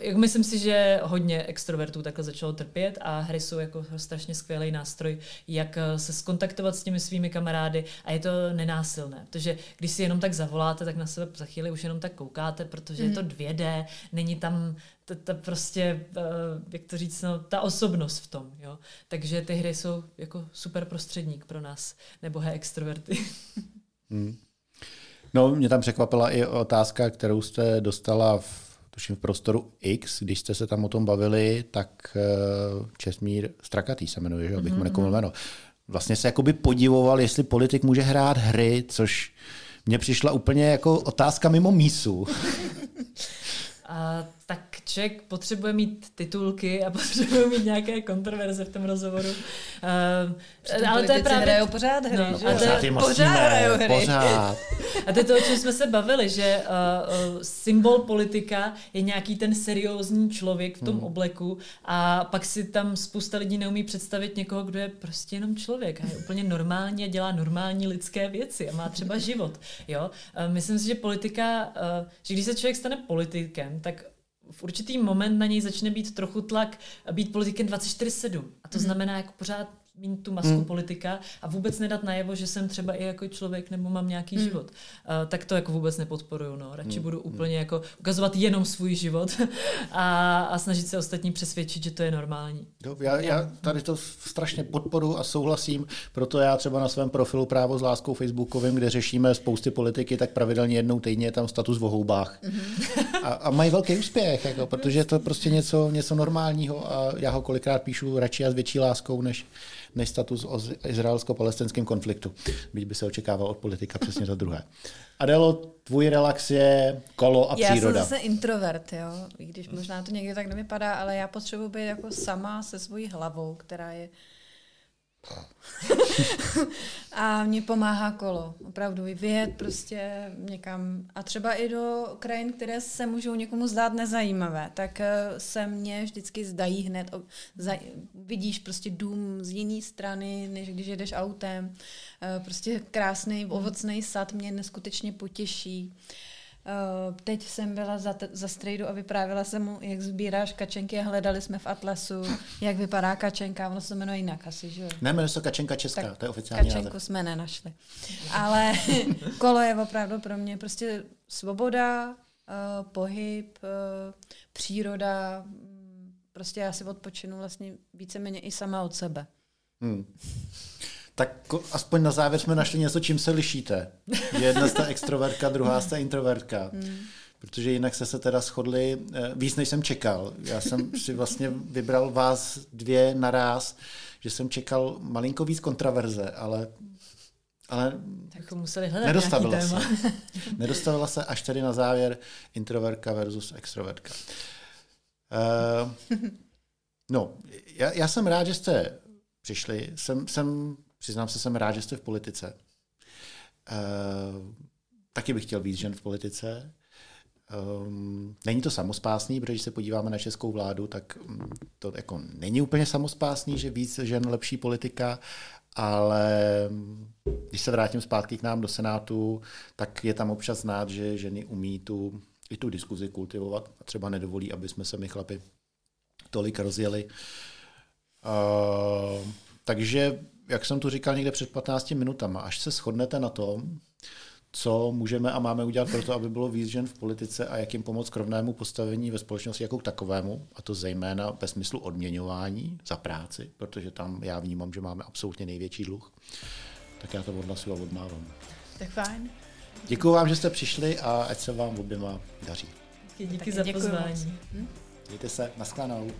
jak myslím si, že hodně extrovertů takhle začalo trpět a hry jsou jako strašně skvělý nástroj, jak eh, se skontaktovat s těmi svými kamarády a je to nenásilné, protože když si jenom tak zavoláte, tak na sebe za chvíli už jenom tak koukáte, protože mm. je to 2D, mhm. není tam ta, ta prostě, eh, jak to říct, no, ta osobnost v tom, jo. Takže ty hry jsou jako super prostředník pro nás, nebo he extroverty. Mm. No, mě tam překvapila i otázka, kterou jste dostala v tuším v prostoru X, když jste se tam o tom bavili, tak eh, Česmír Strakatý se jmenuje, že abych mu mhm, nekomil mhm. jméno. Vlastně se jakoby podivoval, jestli politik může hrát hry, což mně přišla úplně jako otázka mimo mísu. A tak člověk potřebuje mít titulky a potřebuje mít nějaké kontroverze v tom rozhovoru. Uh, ale to je právě... hrajou pořád hry, no, že? A pořád, je pořád hrajou hry. Pořád. A to je to, o čem jsme se bavili, že uh, uh, symbol politika je nějaký ten seriózní člověk v tom hmm. obleku a pak si tam spousta lidí neumí představit někoho, kdo je prostě jenom člověk a je úplně normální a dělá normální lidské věci a má třeba život. Jo? Uh, myslím si, že politika, uh, že když se člověk stane politikem, tak v určitý moment na něj začne být trochu tlak být politikem 24-7. A to mm. znamená jako pořád mít tu masku mm. politika a vůbec nedat najevo, že jsem třeba i jako člověk nebo mám nějaký mm. život. Uh, tak to jako vůbec nepodporuju. No. Radši mm. budu úplně jako ukazovat jenom svůj život a, a snažit se ostatní přesvědčit, že to je normální. Jo, já, já tady to strašně podporu a souhlasím, proto já třeba na svém profilu Právo s láskou Facebookovým, kde řešíme spousty politiky, tak pravidelně jednou týdně je tam status v houbách. Mm. A, a mají velký úspěch, jako, protože je to prostě něco, něco normálního a já ho kolikrát píšu radši a s větší láskou, než, než status o izraelsko-palestinském konfliktu. Byť by se očekával od politika přesně to druhé. Adelo, tvůj relax je kolo a já příroda. Já jsem zase introvert, jo. I když možná to někdy tak nevypadá, ale já potřebuji být jako sama se svojí hlavou, která je a mě pomáhá kolo. Opravdu vyjet prostě někam. A třeba i do krajin, které se můžou někomu zdát nezajímavé, tak eh, se mně vždycky zdají hned. Vidíš prostě dům z jiné strany, než když jedeš autem. Eh, prostě krásný ovocný sad mě neskutečně potěší. Uh, teď jsem byla za, t- za strejdu a vyprávěla jsem mu, jak sbíráš kačenky a hledali jsme v Atlasu, jak vypadá kačenka, ono se jmenuje jinak asi, že Ne, jmenuje se kačenka česká, tak to je oficiální Kačenku název. jsme nenašli. Ale kolo je opravdu pro mě prostě svoboda, uh, pohyb, uh, příroda, prostě já si odpočinu vlastně víceméně i sama od sebe. Hmm. Tak aspoň na závěr jsme našli něco, čím se lišíte. Jedna jste extrovertka, druhá jste introvertka. Hmm. Protože jinak se se teda shodli eh, víc, než jsem čekal. Já jsem si vlastně vybral vás dvě naraz, že jsem čekal malinko víc kontraverze, ale ale tak museli hledat nedostavila se. nedostavila se až tedy na závěr introvertka versus extrovertka. Uh, no, já, já jsem rád, že jste přišli. Jsem, jsem Přiznám se, jsem rád, že jste v politice. Uh, taky bych chtěl víc žen v politice. Um, není to samospásný, protože když se podíváme na českou vládu, tak mm, to jako není úplně samospásný, že víc žen lepší politika, ale když se vrátím zpátky k nám do Senátu, tak je tam občas znát, že ženy umí tu, i tu diskuzi kultivovat a třeba nedovolí, aby jsme se my chlapi tolik rozjeli. Uh, takže jak jsem tu říkal někde před 15 minutama, až se shodnete na tom, co můžeme a máme udělat pro to, aby bylo víc žen v politice a jak jim pomoct k rovnému postavení ve společnosti jako k takovému, a to zejména ve smyslu odměňování za práci, protože tam já vnímám, že máme absolutně největší dluh, tak já to odhlasu a odmávám. Tak fajn. Děkuji vám, že jste přišli a ať se vám oběma daří. Díky, díky za pozvání. Hm? Mějte se, naschledanou.